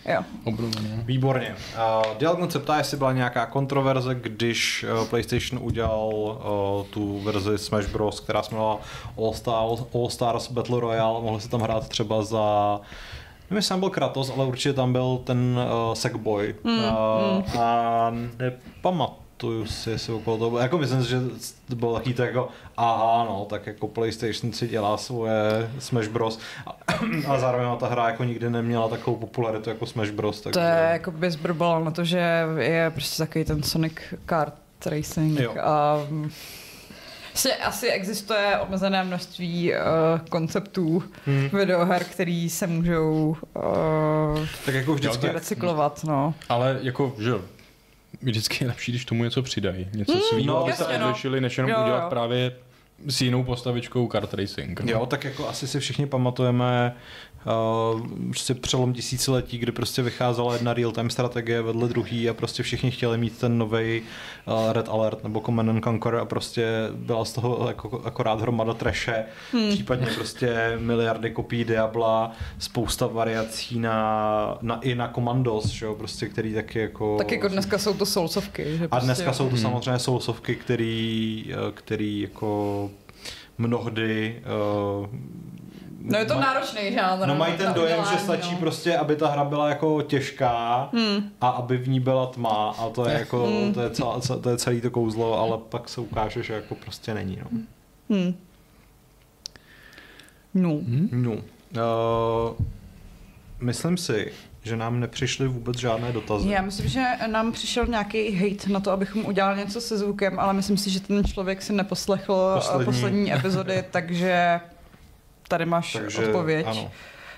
Speaker 2: Jo.
Speaker 3: Obrovně.
Speaker 1: Výborně. Uh, Dialgon se ptá, jestli byla nějaká kontroverze, když uh, PlayStation udělal uh, tu verzi Smash Bros, která se jmenovala All, Star, All Stars Battle Royale. Mohli se tam hrát třeba za Nevím, jestli tam byl Kratos, ale určitě tam byl ten uh, Sackboy. Mm, uh, mm. A nepamatuju si, jestli okolo toho bylo. Jako myslím si, že to bylo taky to jako, aha, no, tak jako PlayStation si dělá svoje Smash Bros. A, a zároveň ta hra jako nikdy neměla takovou popularitu jako Smash Bros.
Speaker 2: To
Speaker 1: Takže...
Speaker 2: je jako by zbrbalo na to, že je prostě takový ten Sonic Kart Racing
Speaker 1: Jo.
Speaker 2: a Prostě asi existuje omezené množství uh, konceptů
Speaker 1: Hmm.
Speaker 2: videoher, který se můžou uh,
Speaker 1: Tak jako vždycky,
Speaker 2: recyklovat, no.
Speaker 3: Ale jako, že jo, vždycky je lepší, když tomu něco přidají. Něco svýho,
Speaker 1: no,
Speaker 3: aby se
Speaker 2: no.
Speaker 3: odlišili, než jenom
Speaker 2: Jo, jo.
Speaker 3: udělat právě s jinou postavičkou kart racing. no.
Speaker 1: Jo, tak jako asi si všichni pamatujeme prostě přelom tisíciletí, kdy prostě vycházela jedna real-time strategie vedle druhý a prostě všichni chtěli mít ten nový uh, Red Alert nebo Command and Conquer a prostě byla z toho jako, akorát hromada treše, hmm. případně prostě miliardy kopií Diabla, spousta variací na, na i na Commandos, že jo, prostě, který taky jako...
Speaker 2: Tak jako dneska jsou to soulsovky. Že
Speaker 1: A
Speaker 2: prostě,
Speaker 1: dneska jsou to
Speaker 3: Hmm.
Speaker 1: samozřejmě soulsovky, který, eh, který jako mnohdy uh,
Speaker 2: No je to náročný žánr.
Speaker 1: No mají ten dojem, že
Speaker 2: udělání,
Speaker 1: stačí
Speaker 2: no.
Speaker 1: prostě, aby ta hra byla jako těžká
Speaker 2: Hmm.
Speaker 1: a aby v ní byla tma a to je jako,
Speaker 2: Hmm.
Speaker 1: to je, celá, to je celý to kouzlo, ale pak se ukáže, že jako prostě není, no.
Speaker 2: Hmm. No.
Speaker 3: Hm?
Speaker 1: no. Uh, myslím si, že nám nepřišly vůbec žádné dotazy.
Speaker 2: Já myslím, že nám přišel nějaký hate na to, abychom udělali něco se zvukem, ale myslím si, že ten člověk si neposlechl
Speaker 1: poslední,
Speaker 2: poslední epizody, takže tady máš
Speaker 1: Takže
Speaker 2: odpověď.
Speaker 1: ano.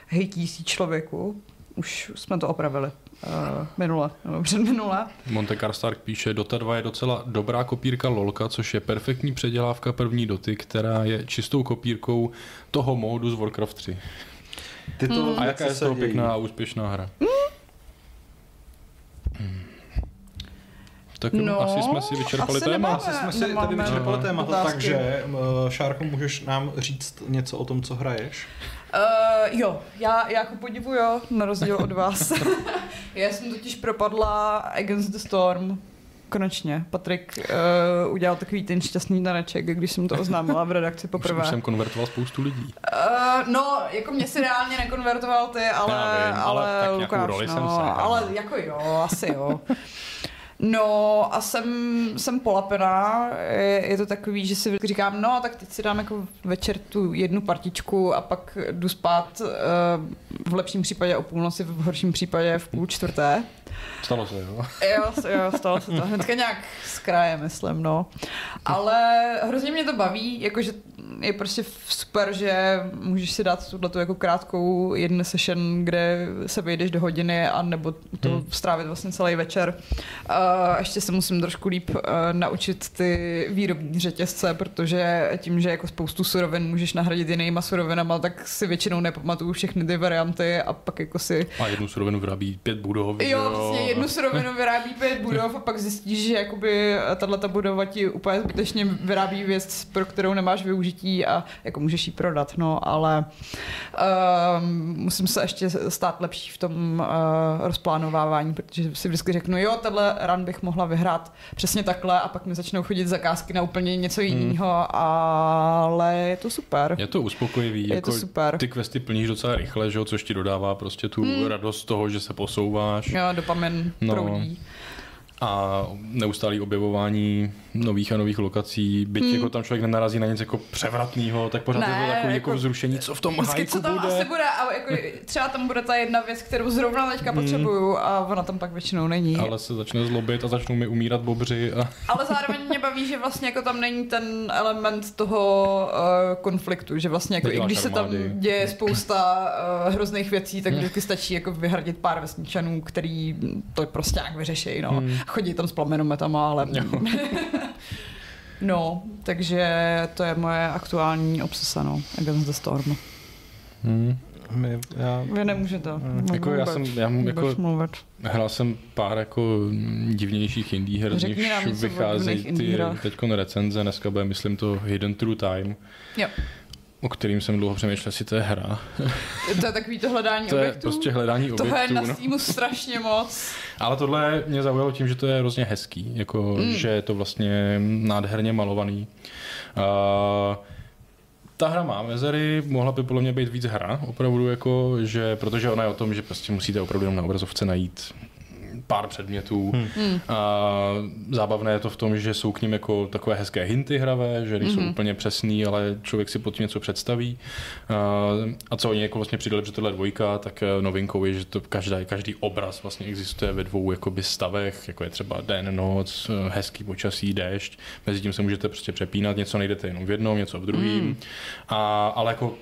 Speaker 2: Hejtící člověku. Už jsme to opravili. Uh, minule, nebo předminule.
Speaker 3: Monte Stark píše, Dota 2 je docela dobrá kopírka LOLka, což je perfektní předělávka první Doty, která je čistou kopírkou toho módu z Warcraft 3.
Speaker 1: Tyto
Speaker 2: Hmm.
Speaker 3: A jaká je
Speaker 1: dějí.
Speaker 3: pěkná a úspěšná hra? Hmm. Tak
Speaker 2: No,
Speaker 3: asi jsme si vyčerpali
Speaker 2: asi
Speaker 3: téma.
Speaker 2: nemáme.
Speaker 1: Asi jsme si tady vyčerpali témata,
Speaker 2: otázky.
Speaker 1: takže uh, Šárko, můžeš nám říct něco o tom, co hraješ?
Speaker 2: Uh, jo, já, já jako podivuju, na rozdíl od vás. já jsem totiž propadla Against the Storm. Konečně. Patrik uh, udělal takový ten šťastný taneček, když jsem to oznámila v redakci
Speaker 3: Už,
Speaker 2: poprvé.
Speaker 3: už jsem konvertoval spoustu lidí.
Speaker 2: Uh, no, jako mě si reálně nekonvertoval ty, ale,
Speaker 3: Já vím, ale
Speaker 2: ale,
Speaker 3: tak nějakou
Speaker 2: Lukáš,
Speaker 3: roli
Speaker 2: no,
Speaker 3: jsem sehrál.
Speaker 2: ale jako jo, asi jo. No a jsem, jsem polapená, je, je to takový, že si říkám, no tak teď si dám jako večer tu jednu partičku a pak jdu spát uh, v lepším případě o půlnoci, v horším případě v půl čtvrté.
Speaker 3: Stalo se, jo.
Speaker 2: Jo, jo, stalo se to hnedka nějak z kraje, myslím, no. Ale hrozně mě to baví, jakože je prostě super, že můžeš si dát tuhle jako krátkou jednu session, kde se vejdeš do hodiny a nebo to
Speaker 1: Hmm.
Speaker 2: strávit vlastně celý večer. Uh, ještě se musím trošku líp uh, naučit ty výrobní řetězce, protože tím, že jako spoustu surovin můžeš nahradit jinýma surovinama, tak si většinou nepamatuju všechny ty varianty a pak jako si
Speaker 3: A jednu surovinu vyrábí pět budov. že
Speaker 2: Jo, přesně jednu surovinu vyrábí pět budov a pak zjistíš, že jakoby tahle budova ti úplně zbytečně vyrábí věc, pro kterou nemáš využití lepší a jako můžeš ji prodat, no, ale um, musím se ještě stát lepší v tom uh, rozplánovávání, protože si vždycky řeknu, jo, tenhle run bych mohla vyhrát přesně takhle a pak mi začnou chodit zakázky na úplně něco jiného, hmm. ale je to super.
Speaker 3: Je to uspokojivý,
Speaker 2: je
Speaker 3: jako
Speaker 2: to super.
Speaker 3: ty questy plníš docela rychle, že jo, což ti dodává prostě tu hmm. radost toho, že se posouváš.
Speaker 2: Jo, dopamin no. proudí
Speaker 3: a neustálý objevování nových a nových lokací, byť hmm. jako tam člověk nenarazí na něco jako převratného, tak pořád ne, je to takový jako, jako vzrušení, co v tom hajku co tam
Speaker 2: bude. asi bude, a jako třeba tam bude ta jedna věc, kterou zrovna teďka hmm. potřebuju a ona tam pak většinou není.
Speaker 3: Ale se začne zlobit a začnou mi umírat bobři. A...
Speaker 2: Ale zároveň mě baví, že vlastně jako tam není ten element toho uh, konfliktu, že vlastně jako i když se tam děje spousta uh, hrozných věcí, tak vždycky stačí jako vyhradit pár vesničanů, který to prostě jak vyřeší, no. Hmm. Chodí tam s plamenometama, ale... no, takže to je moje aktuální obsesa, no. Against the Storm.
Speaker 1: Hmm. My, já...
Speaker 2: Vy nemůžete. Hmm.
Speaker 3: Jako já jsem, já jako, mluvit. hrál jsem pár jako divnějších indie her, z nichž vycházejí ty teď recenze, dneska bude, myslím, to Hidden True Time.
Speaker 2: Jo
Speaker 3: o kterým jsem dlouho přemýšlel, jestli to je hra.
Speaker 2: To je takový to hledání
Speaker 3: to
Speaker 2: objektů?
Speaker 3: To je prostě hledání objektů.
Speaker 2: To je na no. Steamu strašně moc.
Speaker 3: Ale tohle mě zaujalo tím, že to je hrozně hezký, jako, mm. že je to vlastně nádherně malovaný. Uh, ta hra má mezery, mohla by podle mě být víc hra, opravdu, jako, že, protože ona je o tom, že prostě musíte opravdu jenom na obrazovce najít pár předmětů. Hmm. A zábavné je to v tom, že jsou k ním jako takové hezké hinty hravé, že nejsou hmm. úplně přesný, ale člověk si pod tím něco představí. A, a co oni jako vlastně přidali, že tohle dvojka, tak eh, novinkou je, že to každý, každý obraz vlastně existuje ve dvou jakoby stavech, jako je třeba den, noc, eh, hezký počasí, déšť. Mezi tím se můžete prostě přepínat, něco najdete jenom v jednom, něco v druhém. Hmm. A, ale jako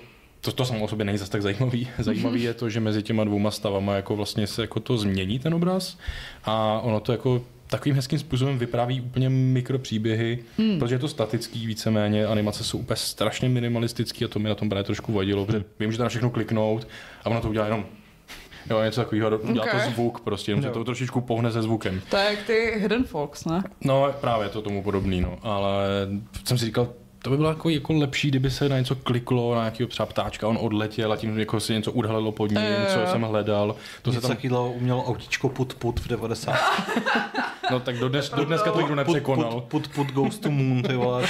Speaker 3: to, to samo o sobě není zase tak zajímavý. Zajímavý je to, že mezi těma dvouma stavama jako vlastně se jako to změní ten obraz a ono to jako takovým hezkým způsobem vypráví úplně mikropříběhy, hmm. protože je to statický víceméně, animace jsou úplně strašně minimalistický a to mi na tom právě trošku vadilo, protože vím, že to na všechno kliknout a ono to udělá jenom Jo, něco takového, udělá okay. to zvuk prostě, jenom to trošičku pohne se zvukem.
Speaker 2: To je jak ty Hidden Fox, ne?
Speaker 3: No, právě to tomu podobný, no, ale jsem si říkal, to by bylo jako, jako lepší, kdyby se na něco kliklo, na nějakého třeba ptáčka, on odletěl a tím jako se něco udhalilo pod ním, e, co jsem hledal.
Speaker 1: To něco se tam... takového umělo autíčko put put v 90.
Speaker 3: no tak do, dnes, do dneska to nikdo nepřekonal.
Speaker 1: Put, put, put, put goes to moon, ty vole.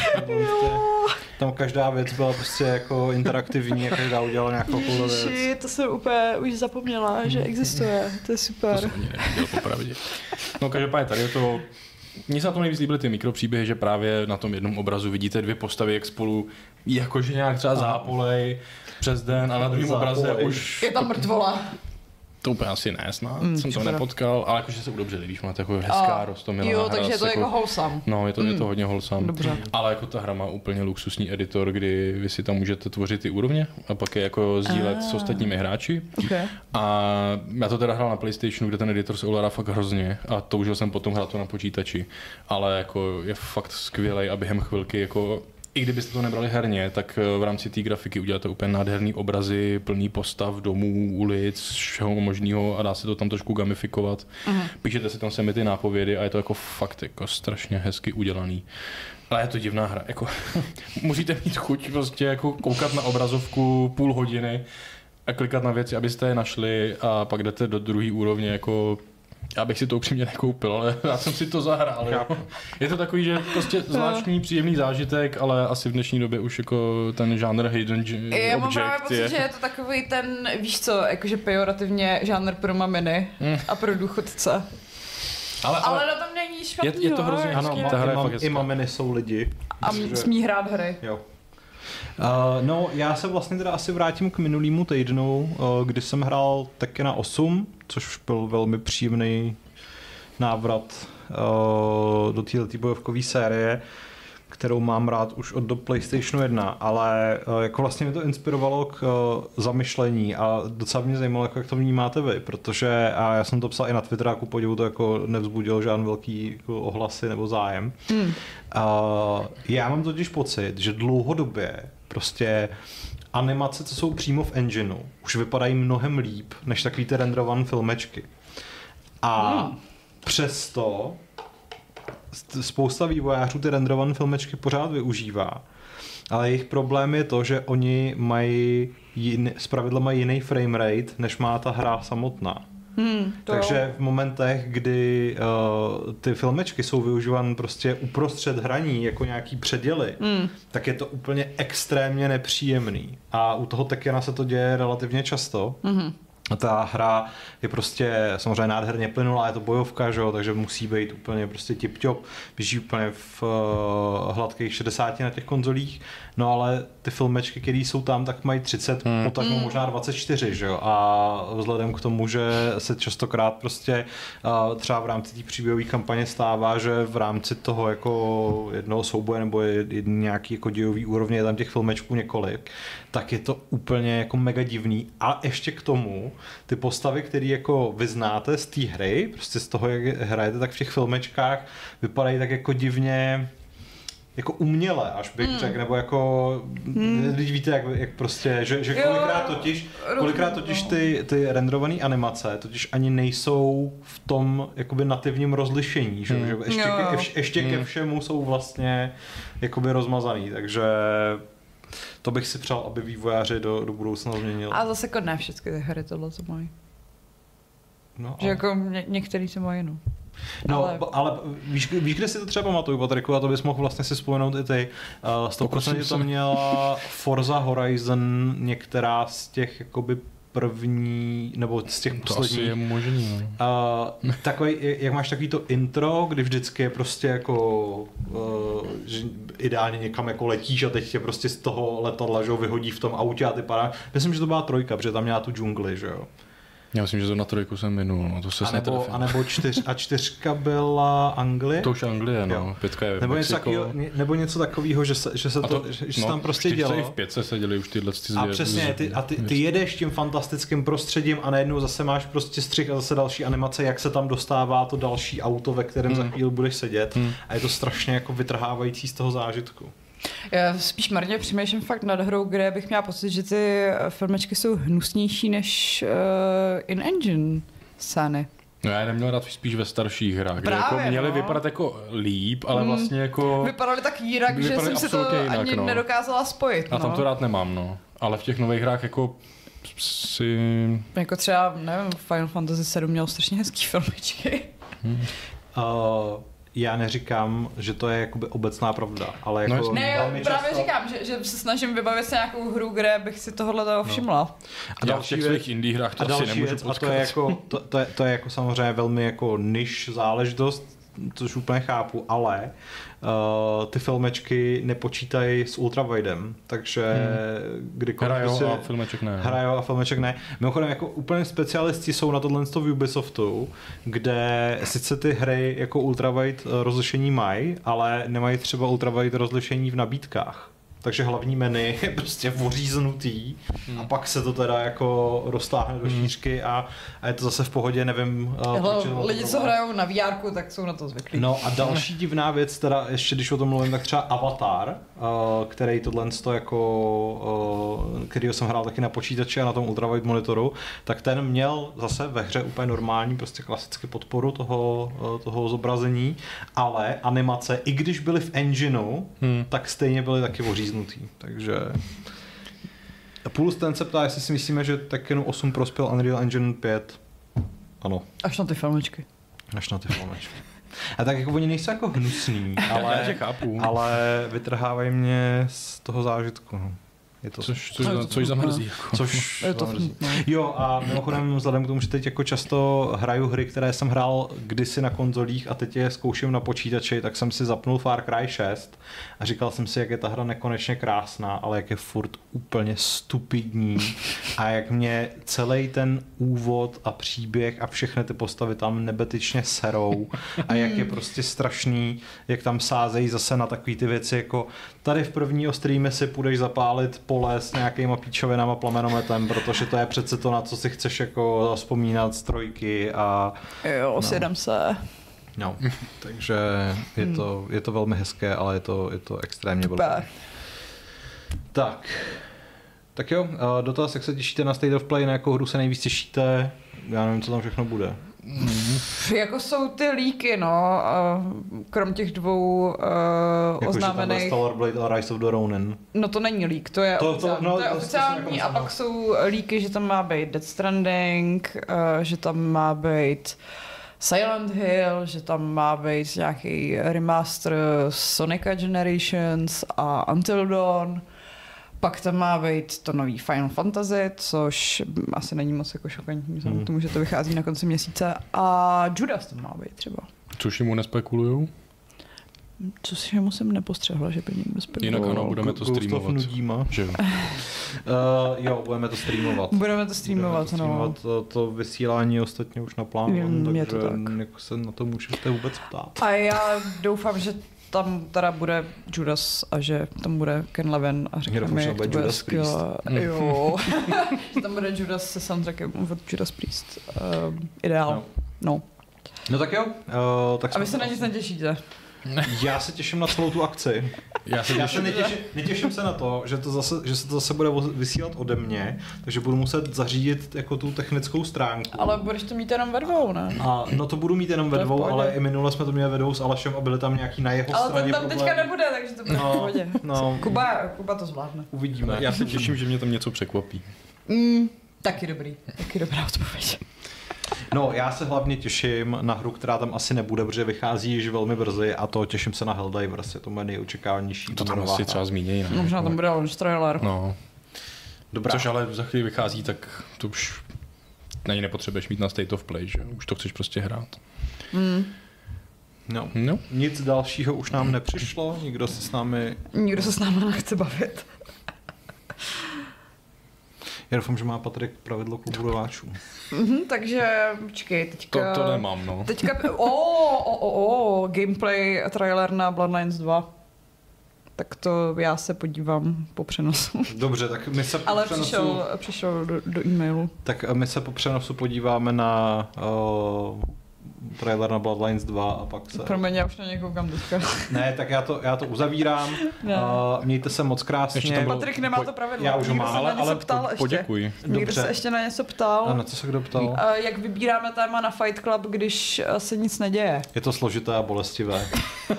Speaker 1: Tam každá věc byla prostě jako interaktivní a každá udělala nějakou cool věc.
Speaker 2: to jsem úplně už zapomněla, že existuje. To je super. To jsem
Speaker 3: ani neviděl, popravdě. No každopádně tady je to mně se na tom nejvíc líbily ty mikropříběhy, že právě na tom jednom obrazu vidíte dvě postavy, jak spolu jakože nějak třeba zápolej přes den a na druhém obraze už...
Speaker 2: Je tam mrtvola.
Speaker 3: To úplně asi ne, snad mm, jsem to nepotkal, ale jakože se udobřili, víš, máte jako hezká a, rostomilá
Speaker 2: Jo, takže je to jako, jako wholesome.
Speaker 3: No, je to, mm. je to hodně wholesome.
Speaker 2: Dobře.
Speaker 3: Ale jako ta hra má úplně luxusní editor, kdy vy si tam můžete tvořit ty úrovně a pak je jako sdílet a. s ostatními hráči.
Speaker 2: Okay.
Speaker 3: A já to teda hrál na PlayStationu, kde ten editor se ovládá fakt hrozně a toužil jsem potom hrát to na počítači. Ale jako je fakt skvělý a během chvilky jako i kdybyste to nebrali herně, tak eh, v rámci té grafiky uděláte úplně nádherný obrazy, plný postav, domů, ulic, všeho možného a dá se to tam trošku gamifikovat. Uh-huh. Píšete si tam sami ty nápovědy a je to jako fakt jako strašně hezky udělaný. Ale je to divná hra. Jako, musíte mít chuť prostě jako koukat na obrazovku půl hodiny a klikat na věci, abyste je našli a pak jdete do druhé úrovně jako já bych si to upřímně nekoupil, ale já jsem si to zahrál. Jo. Je to takový, že prostě zvláštní, příjemný zážitek, ale asi v dnešní době už jako ten žánr hidden
Speaker 2: Já mám právě pocit, je... že je to takový ten, víš co, jakože pejorativně žánr pro maminy mm. a pro důchodce. Ale, ale, ale na tom není špatný.
Speaker 3: Je, je to hrozně
Speaker 1: ano, ta hra je i maminy jsou lidi.
Speaker 2: A že... smí hrát hry.
Speaker 1: Jo. Uh, no, já se vlastně teda asi vrátím k minulýmu týdnu, uh, kdy jsem hrál taky na 8, což byl velmi příjemný návrat uh, do této bojovkové série, kterou mám rád už od do PlayStationu 1, ale uh, jako vlastně mě to inspirovalo k uh, zamyšlení a docela mě zajímalo, jako jak to vnímáte vy, protože a já jsem to psal i na Twitteráku, podivu to jako nevzbudil žádný velký jako, ohlasy nebo zájem. Hmm. Uh, já mám totiž pocit, že dlouhodobě prostě animace, co jsou přímo v engineu, už vypadají mnohem líp, než takový ty renderované filmečky. A hmm. přesto spousta vývojářů ty renderované filmečky pořád využívá. Ale jejich problém je to, že oni mají jin, zpravidla mají jiný frame rate, než má ta hra samotná.
Speaker 2: Hmm,
Speaker 1: Takže
Speaker 2: jo.
Speaker 1: v momentech, kdy uh, ty filmečky jsou využívány prostě uprostřed hraní jako nějaký předěly,
Speaker 2: Hmm.
Speaker 1: tak je to úplně extrémně nepříjemný. A u toho Tekena se to děje relativně často.
Speaker 2: Mhm.
Speaker 1: Ta hra je prostě samozřejmě nádherně plynulá, je to bojovka, že jo, takže musí být úplně prostě tip-top, běží úplně v uh, hladkých 60 na těch konzolích, no ale ty filmečky, které jsou tam, tak mají 30, hmm. potažmo možná 24, že jo, a vzhledem k tomu, že se častokrát prostě třeba v rámci té příběhové kampaně stává, že v rámci toho jako jednoho souboje nebo nějaký jako dějový úrovně je tam těch filmečků několik, tak je to úplně jako mega divný. A ještě k tomu, ty postavy, které jako vy znáte z té hry, prostě z toho, jak hrajete, tak v těch filmečkách vypadají tak jako divně jako uměle, až bych hmm. řekl, nebo jako, hmm. když víte, jak, jak prostě, že, že kolikrát totiž, kolikrát totiž
Speaker 2: no.
Speaker 1: ty, ty renderované animace totiž ani nejsou v tom jakoby nativním rozlišení, že,
Speaker 3: Hmm.
Speaker 1: že ještě,
Speaker 2: Jo,
Speaker 1: ke,
Speaker 2: jo.
Speaker 1: ještě, ještě ke
Speaker 3: Hmm.
Speaker 1: všemu jsou vlastně jakoby rozmazaný, takže to bych si přál, aby vývojáři do, do budoucna změnili.
Speaker 2: A zase jako ne všechny ty hry tohle to mají.
Speaker 1: No,
Speaker 2: Že jako ně, některý se mají, no.
Speaker 1: No,
Speaker 2: Ale-
Speaker 1: ale, víš, víš, kde si to třeba pamatuju, Patriku, a to bys mohl vlastně si vzpomenout i ty. Uh, 100%
Speaker 3: Pokusím
Speaker 1: to
Speaker 3: se.
Speaker 1: měla Forza Horizon, některá z těch jakoby první, nebo z těch
Speaker 3: To asi
Speaker 1: posledních.
Speaker 3: je možný, no.
Speaker 1: Uh, takový, jak máš takový to intro, kdy vždycky je prostě jako uh, že ideálně někam jako letíš a teď tě prostě z toho letadla že, jo, vyhodí v tom autě a ty padáš. Myslím, že to byla trojka, protože tam měla tu džungli, že jo.
Speaker 3: Já myslím, že to na trojku jsem minul, no to se
Speaker 1: A nebo, a nebo čtyř, a čtyřka byla Anglie.
Speaker 3: To už Anglie, no.
Speaker 1: Jo.
Speaker 3: Pětka je
Speaker 1: Nebo něco,
Speaker 3: Mexiko.
Speaker 1: takového, nebo něco takového, že se, že se
Speaker 3: A
Speaker 1: to, že, se tam prostě dělo.
Speaker 3: i v pětce se děli už tyhle ty
Speaker 1: A přesně, ty, a ty, ty jedeš tím fantastickým prostředím a najednou zase máš prostě střih a zase další animace, jak se tam dostává to další auto, ve kterém za
Speaker 3: Hmm.
Speaker 1: chvíli budeš sedět.
Speaker 3: Hmm.
Speaker 1: A je to strašně jako vytrhávající z toho zážitku.
Speaker 2: Já spíš marně přemýšlím fakt nad hrou, kde bych měla pocit, že ty eh, filmečky jsou hnusnější než uh, in-engine scény.
Speaker 3: No já je neměl rád spíš ve starších hrách, kde
Speaker 2: Právě,
Speaker 3: jako měli
Speaker 2: no.
Speaker 3: vypadat jako líp, ale
Speaker 2: Hmm.
Speaker 3: vlastně jako...
Speaker 2: Vypadaly tak jinak, že jsem si to
Speaker 3: jinak,
Speaker 2: ani
Speaker 3: no.
Speaker 2: nedokázala spojit.
Speaker 3: A tam
Speaker 2: no.
Speaker 3: to rád nemám, no. Ale v těch nových hrách jako si...
Speaker 2: Jako třeba, nevím, Final Fantasy 7 měl strašně hezký filmečky.
Speaker 1: Uh, já neříkám, že to je jakoby obecná pravda, ale
Speaker 3: No
Speaker 1: jako
Speaker 3: jasně.
Speaker 2: Ne,
Speaker 1: velmi
Speaker 2: právě
Speaker 1: často-
Speaker 2: říkám, že, že se snažím vybavit se nějakou hru, kde bych si tohle toho všimla.
Speaker 1: A
Speaker 3: A já v těch svých indie hrách to
Speaker 1: a
Speaker 3: asi
Speaker 1: další
Speaker 3: nemůžu
Speaker 1: věc, a to je, jako, to, to, je, to je jako samozřejmě velmi jako niž záležitost, což úplně chápu, ale uh, ty filmečky nepočítají s ultravidem, takže hmm. kdykoliv
Speaker 3: Hrajou
Speaker 1: prostě
Speaker 3: a filmeček ne.
Speaker 1: hrajou a filmeček ne. Mimochodem, jako úplně specialisti jsou na tohle v Ubisoftu, kde sice ty hry jako ultrawide eh, rozlišení mají, ale nemají třeba ultrawide rozlišení v nabídkách. Takže hlavní menu je prostě voříznutý
Speaker 3: Hmm.
Speaker 1: a pak se to teda jako roztáhne do šířky a, a je to zase v pohodě, nevím. eh,
Speaker 2: Hele,
Speaker 1: proč
Speaker 2: lidi, co hrajou na VR, tak jsou na to zvyklí.
Speaker 1: No a další divná věc, teda ještě když o tom mluvím, tak třeba Avatar, uh, který tohle to jako, uh, kterýho jsem hrál taky na počítači a na tom ultrawide monitoru, tak ten měl zase ve hře úplně normální, prostě klasicky podporu toho, uh, toho zobrazení, ale animace, i když byly v engineu,
Speaker 3: Hmm.
Speaker 1: tak stejně byly taky oříznutý, takže... Puls ten se ptá, jestli si myslíme, že Tekkenu 8 prospěl Unreal Engine 5. Ano.
Speaker 2: Až na ty filmečky.
Speaker 1: Až na ty filmečky. A tak jako oni nejsou jako hnusný, ale,
Speaker 3: Já tě chápu.
Speaker 1: ale vytrhávají mě z toho zážitku. No. Je to,
Speaker 3: Což, což, což
Speaker 2: smutné.
Speaker 3: zamrzí. Jako.
Speaker 1: což
Speaker 2: Je to
Speaker 1: zamrzí.
Speaker 2: smutné.
Speaker 1: Jo a mimochodem vzhledem k tomu, že teď jako často hraju hry, které jsem hrál kdysi na konzolích a teď je zkouším na počítači, tak jsem si zapnul Far Cry 6 a říkal jsem si, jak je ta hra nekonečně krásná, ale jak je furt úplně stupidní a jak mě celý ten úvod a příběh a všechny ty postavy tam nebetyčně serou a jak je prostě strašný, jak tam sázejí zase na takové ty věci, jako tady v první streame si půjdeš zapálit pole s nějakýma píčovinama plamenometem, protože to je přece to, na co si chceš jako vzpomínat z trojky a
Speaker 2: Jo, osjedem se.
Speaker 1: no, takže je to, je to velmi hezké, ale je to, je to extrémně blbé. Tak, tak jo, dotaz, jak se těšíte na State of Play, na jakou hru se nejvíc těšíte, já nevím, co tam všechno bude.
Speaker 2: Jako jsou ty líky, no, a krom těch dvou uh,
Speaker 1: Jako,
Speaker 2: oznámených.
Speaker 1: Že tam Stellar Blade a Rise of the Ronin.
Speaker 2: No to není lík, to je
Speaker 1: To- to-
Speaker 2: oficiální,
Speaker 1: no,
Speaker 2: to je
Speaker 1: to jako
Speaker 2: a pak jsou líky, že tam má být Death Stranding, uh, že tam má být Silent Hill, že tam má být nějaký remaster Sonica Generations a Until Dawn. Pak tam má být to nový Final Fantasy, což asi není moc jako šokantní, vzhledem
Speaker 1: Hmm.
Speaker 2: k tomu, že to vychází na konci měsíce. A Judas tam má být třeba.
Speaker 3: Což mu nespekulujou.
Speaker 2: Co si mu jsem nepostřehla, že by někdo spekuloval.
Speaker 3: Jinak ano, budeme to streamovat.
Speaker 1: Nudíma.
Speaker 3: Že jo.
Speaker 1: Uh, jo, budeme to streamovat.
Speaker 2: Budeme to streamovat,
Speaker 1: Budeme to,
Speaker 2: no.
Speaker 1: streamovat. To, to vysílání ostatně už
Speaker 2: Mm, je
Speaker 1: takže
Speaker 2: to tak.
Speaker 1: jako se na to můžete vůbec ptát.
Speaker 2: A já doufám, že tam teda bude Judas a že tam bude Ken Levin a řekne mi,
Speaker 1: že
Speaker 2: jak to
Speaker 1: bude Judas
Speaker 2: skvělé.
Speaker 3: Priest.
Speaker 2: Jo. že tam bude Judas se soundtrackem od Judas Priest. Uh, ideál.
Speaker 1: No.
Speaker 2: No. no.
Speaker 1: Tak jo. Uh, tak
Speaker 2: A vy se na nic netěšíte.
Speaker 1: Já se těším na celou tu akci.
Speaker 3: Já se
Speaker 1: Já se
Speaker 3: těším.
Speaker 1: netěším, netěším se na to, že, to zase, že se to zase bude vysílat ode mě, takže budu muset zařídit jako tu technickou stránku.
Speaker 2: Ale budeš to mít jenom ve dvou, ne?
Speaker 1: A no to budu mít jenom ve
Speaker 2: To v
Speaker 1: dvou, ale i minule jsme to měli ve dvou s Alešem a byly tam nějaký na jeho
Speaker 2: Ale
Speaker 1: straně
Speaker 2: ten tam
Speaker 1: problémy.
Speaker 2: teďka nebude, takže to bude v
Speaker 1: No,
Speaker 2: pohodě.
Speaker 1: no.
Speaker 2: Kuba, Kuba to zvládne.
Speaker 1: Uvidíme.
Speaker 3: Já se těším, že mě tam něco překvapí.
Speaker 2: Mm, taky dobrý. Taky dobrá odpověď.
Speaker 1: No, já se hlavně těším na hru, která tam asi nebude, protože vychází již velmi brzy a to těším se na Helldivers, je to moje nejočekávanější.
Speaker 3: To tam asi
Speaker 1: hra.
Speaker 3: třeba zmínějí. ne?
Speaker 2: Možná tam bude launch trailer.
Speaker 3: No,
Speaker 1: Dobrá.
Speaker 3: což ale za chvíli vychází, tak to už na ní nepotřebuješ mít na State of Play, že? Už to chceš prostě hrát.
Speaker 2: Mm.
Speaker 1: No.
Speaker 3: No,
Speaker 1: Nic dalšího už nám nepřišlo, nikdo se s námi...
Speaker 2: Nikdo se s námi nechce bavit.
Speaker 1: Já doufám, že má Patrik pravidlo klubu rváčů.
Speaker 2: Mhm, takže, počkej,
Speaker 3: to,
Speaker 2: teďka...
Speaker 3: to nemám, no.
Speaker 2: Teďka, o, o, o, o, gameplay trailer na Bloodlines 2. Tak to já se podívám po přenosu.
Speaker 1: Dobře, tak my se po
Speaker 2: Ale
Speaker 1: přenosu,
Speaker 2: přišel, přišel do, do e-mailu.
Speaker 1: tak my se po přenosu podíváme na uh, trailer na Bloodlines 2 a pak se...
Speaker 2: Promiň, já už na něj koukám teďka.
Speaker 1: Ne, tak já to, já to uzavírám.
Speaker 2: Ne.
Speaker 1: Uh, mějte se moc krásně.
Speaker 3: Ještě tam bylo-
Speaker 2: Patrik nemá
Speaker 3: po-
Speaker 2: to pravidlo.
Speaker 1: já už ho
Speaker 2: Někdo
Speaker 1: mám,
Speaker 2: se
Speaker 1: ale- ale
Speaker 2: ptal
Speaker 3: po,
Speaker 2: ještě.
Speaker 3: poděkuji.
Speaker 2: Někdo
Speaker 1: Dobře.
Speaker 2: se ještě na něco ptal.
Speaker 1: A na co se kdo ptal?
Speaker 2: A jak vybíráme téma na Fight Club, když eh, se nic neděje?
Speaker 1: Je to složité a bolestivé.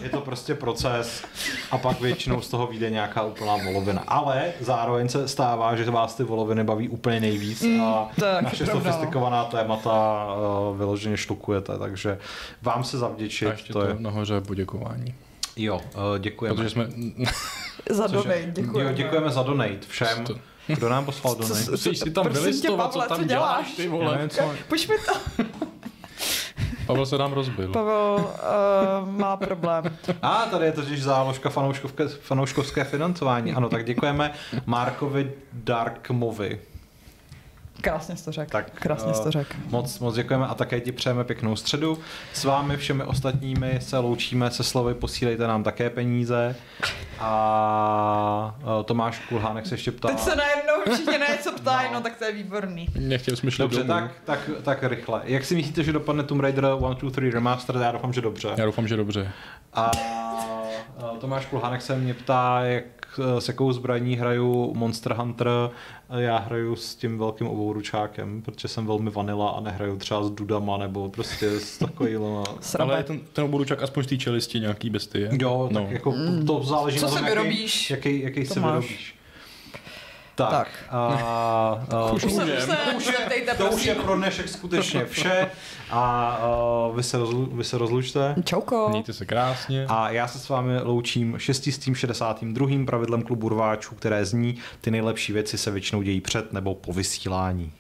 Speaker 1: Je to prostě proces a pak většinou z toho vyjde nějaká úplná volovina. Ale zároveň se stává, že vás ty voloviny baví úplně nejvíc a
Speaker 2: to je taky
Speaker 1: naše
Speaker 2: pravda, no.
Speaker 1: sofistikovaná témata uh, vyloženě šlukujete, takže vám se zavděčit.
Speaker 3: A ještě
Speaker 1: to
Speaker 3: to
Speaker 1: je...
Speaker 3: nahoře poděkování.
Speaker 1: Jo, uh, děkujeme.
Speaker 3: Protože jsme...
Speaker 2: Za donate, děkujeme.
Speaker 1: Jo, děkujeme za donate všem.
Speaker 3: To-
Speaker 1: Kdo nám poslal donate?
Speaker 3: Musíš si tam vylistovat, co tam
Speaker 2: co
Speaker 3: děláš,
Speaker 2: děláš?
Speaker 3: ty
Speaker 1: Já
Speaker 3: vole.
Speaker 1: nevím, co...
Speaker 2: Pojď mi to.
Speaker 3: Pavel se nám rozbil.
Speaker 2: Pavel uh, má problém.
Speaker 1: A tady je totiž záložka fanouškovské, fanouškovské financování. Ano, tak děkujeme Markovi Darkmovi.
Speaker 2: Krásně jsi to řekl.
Speaker 1: Tak,
Speaker 2: Krásně jsi
Speaker 1: eh,
Speaker 2: to řekl.
Speaker 1: Moc, moc děkujeme a také ti přejeme pěknou středu. S vámi všemi ostatními se loučíme se slovy posílejte nám také peníze. A eh, Tomáš Kulhánek se ještě ptá.
Speaker 2: Teď se najednou všichni na něco ptají,
Speaker 1: No.
Speaker 2: no tak to je výborný.
Speaker 3: Nechtěli jsme
Speaker 1: Dobře,
Speaker 3: domů.
Speaker 1: tak, tak, tak rychle. Jak si myslíte, že dopadne Tomb Raider 1, 2, 3 Remastered? Já doufám, že dobře.
Speaker 3: Já doufám, že dobře.
Speaker 1: A a Tomáš Kulhánek se mě ptá, jak, s jakou zbraní hraju Monster Hunter. Já hraju s tím velkým obouručákem, protože jsem velmi vanila a nehraju třeba s dudama nebo prostě s takovýma.
Speaker 3: Ale je ten, ten oburučák aspoň z té čelisti nějaký bestie.
Speaker 1: Jo, tak
Speaker 3: no.
Speaker 1: jako to záleží
Speaker 2: Co
Speaker 1: na tom,
Speaker 2: si
Speaker 1: jaký,
Speaker 2: vyrobíš,
Speaker 1: jaký, jaký
Speaker 2: máš.
Speaker 1: vyrobíš. Tak,
Speaker 2: Tak.
Speaker 1: A, a,
Speaker 2: Už se, už neptejte,
Speaker 1: to už je pro dnešek skutečně vše a, a vy, se rozlu, vy se rozlučte.
Speaker 2: Čauko.
Speaker 3: Mějte se krásně.
Speaker 1: A já se s vámi loučím 662. pravidlem klubu rváčů, které zní, ty nejlepší věci se většinou dějí před nebo po vysílání.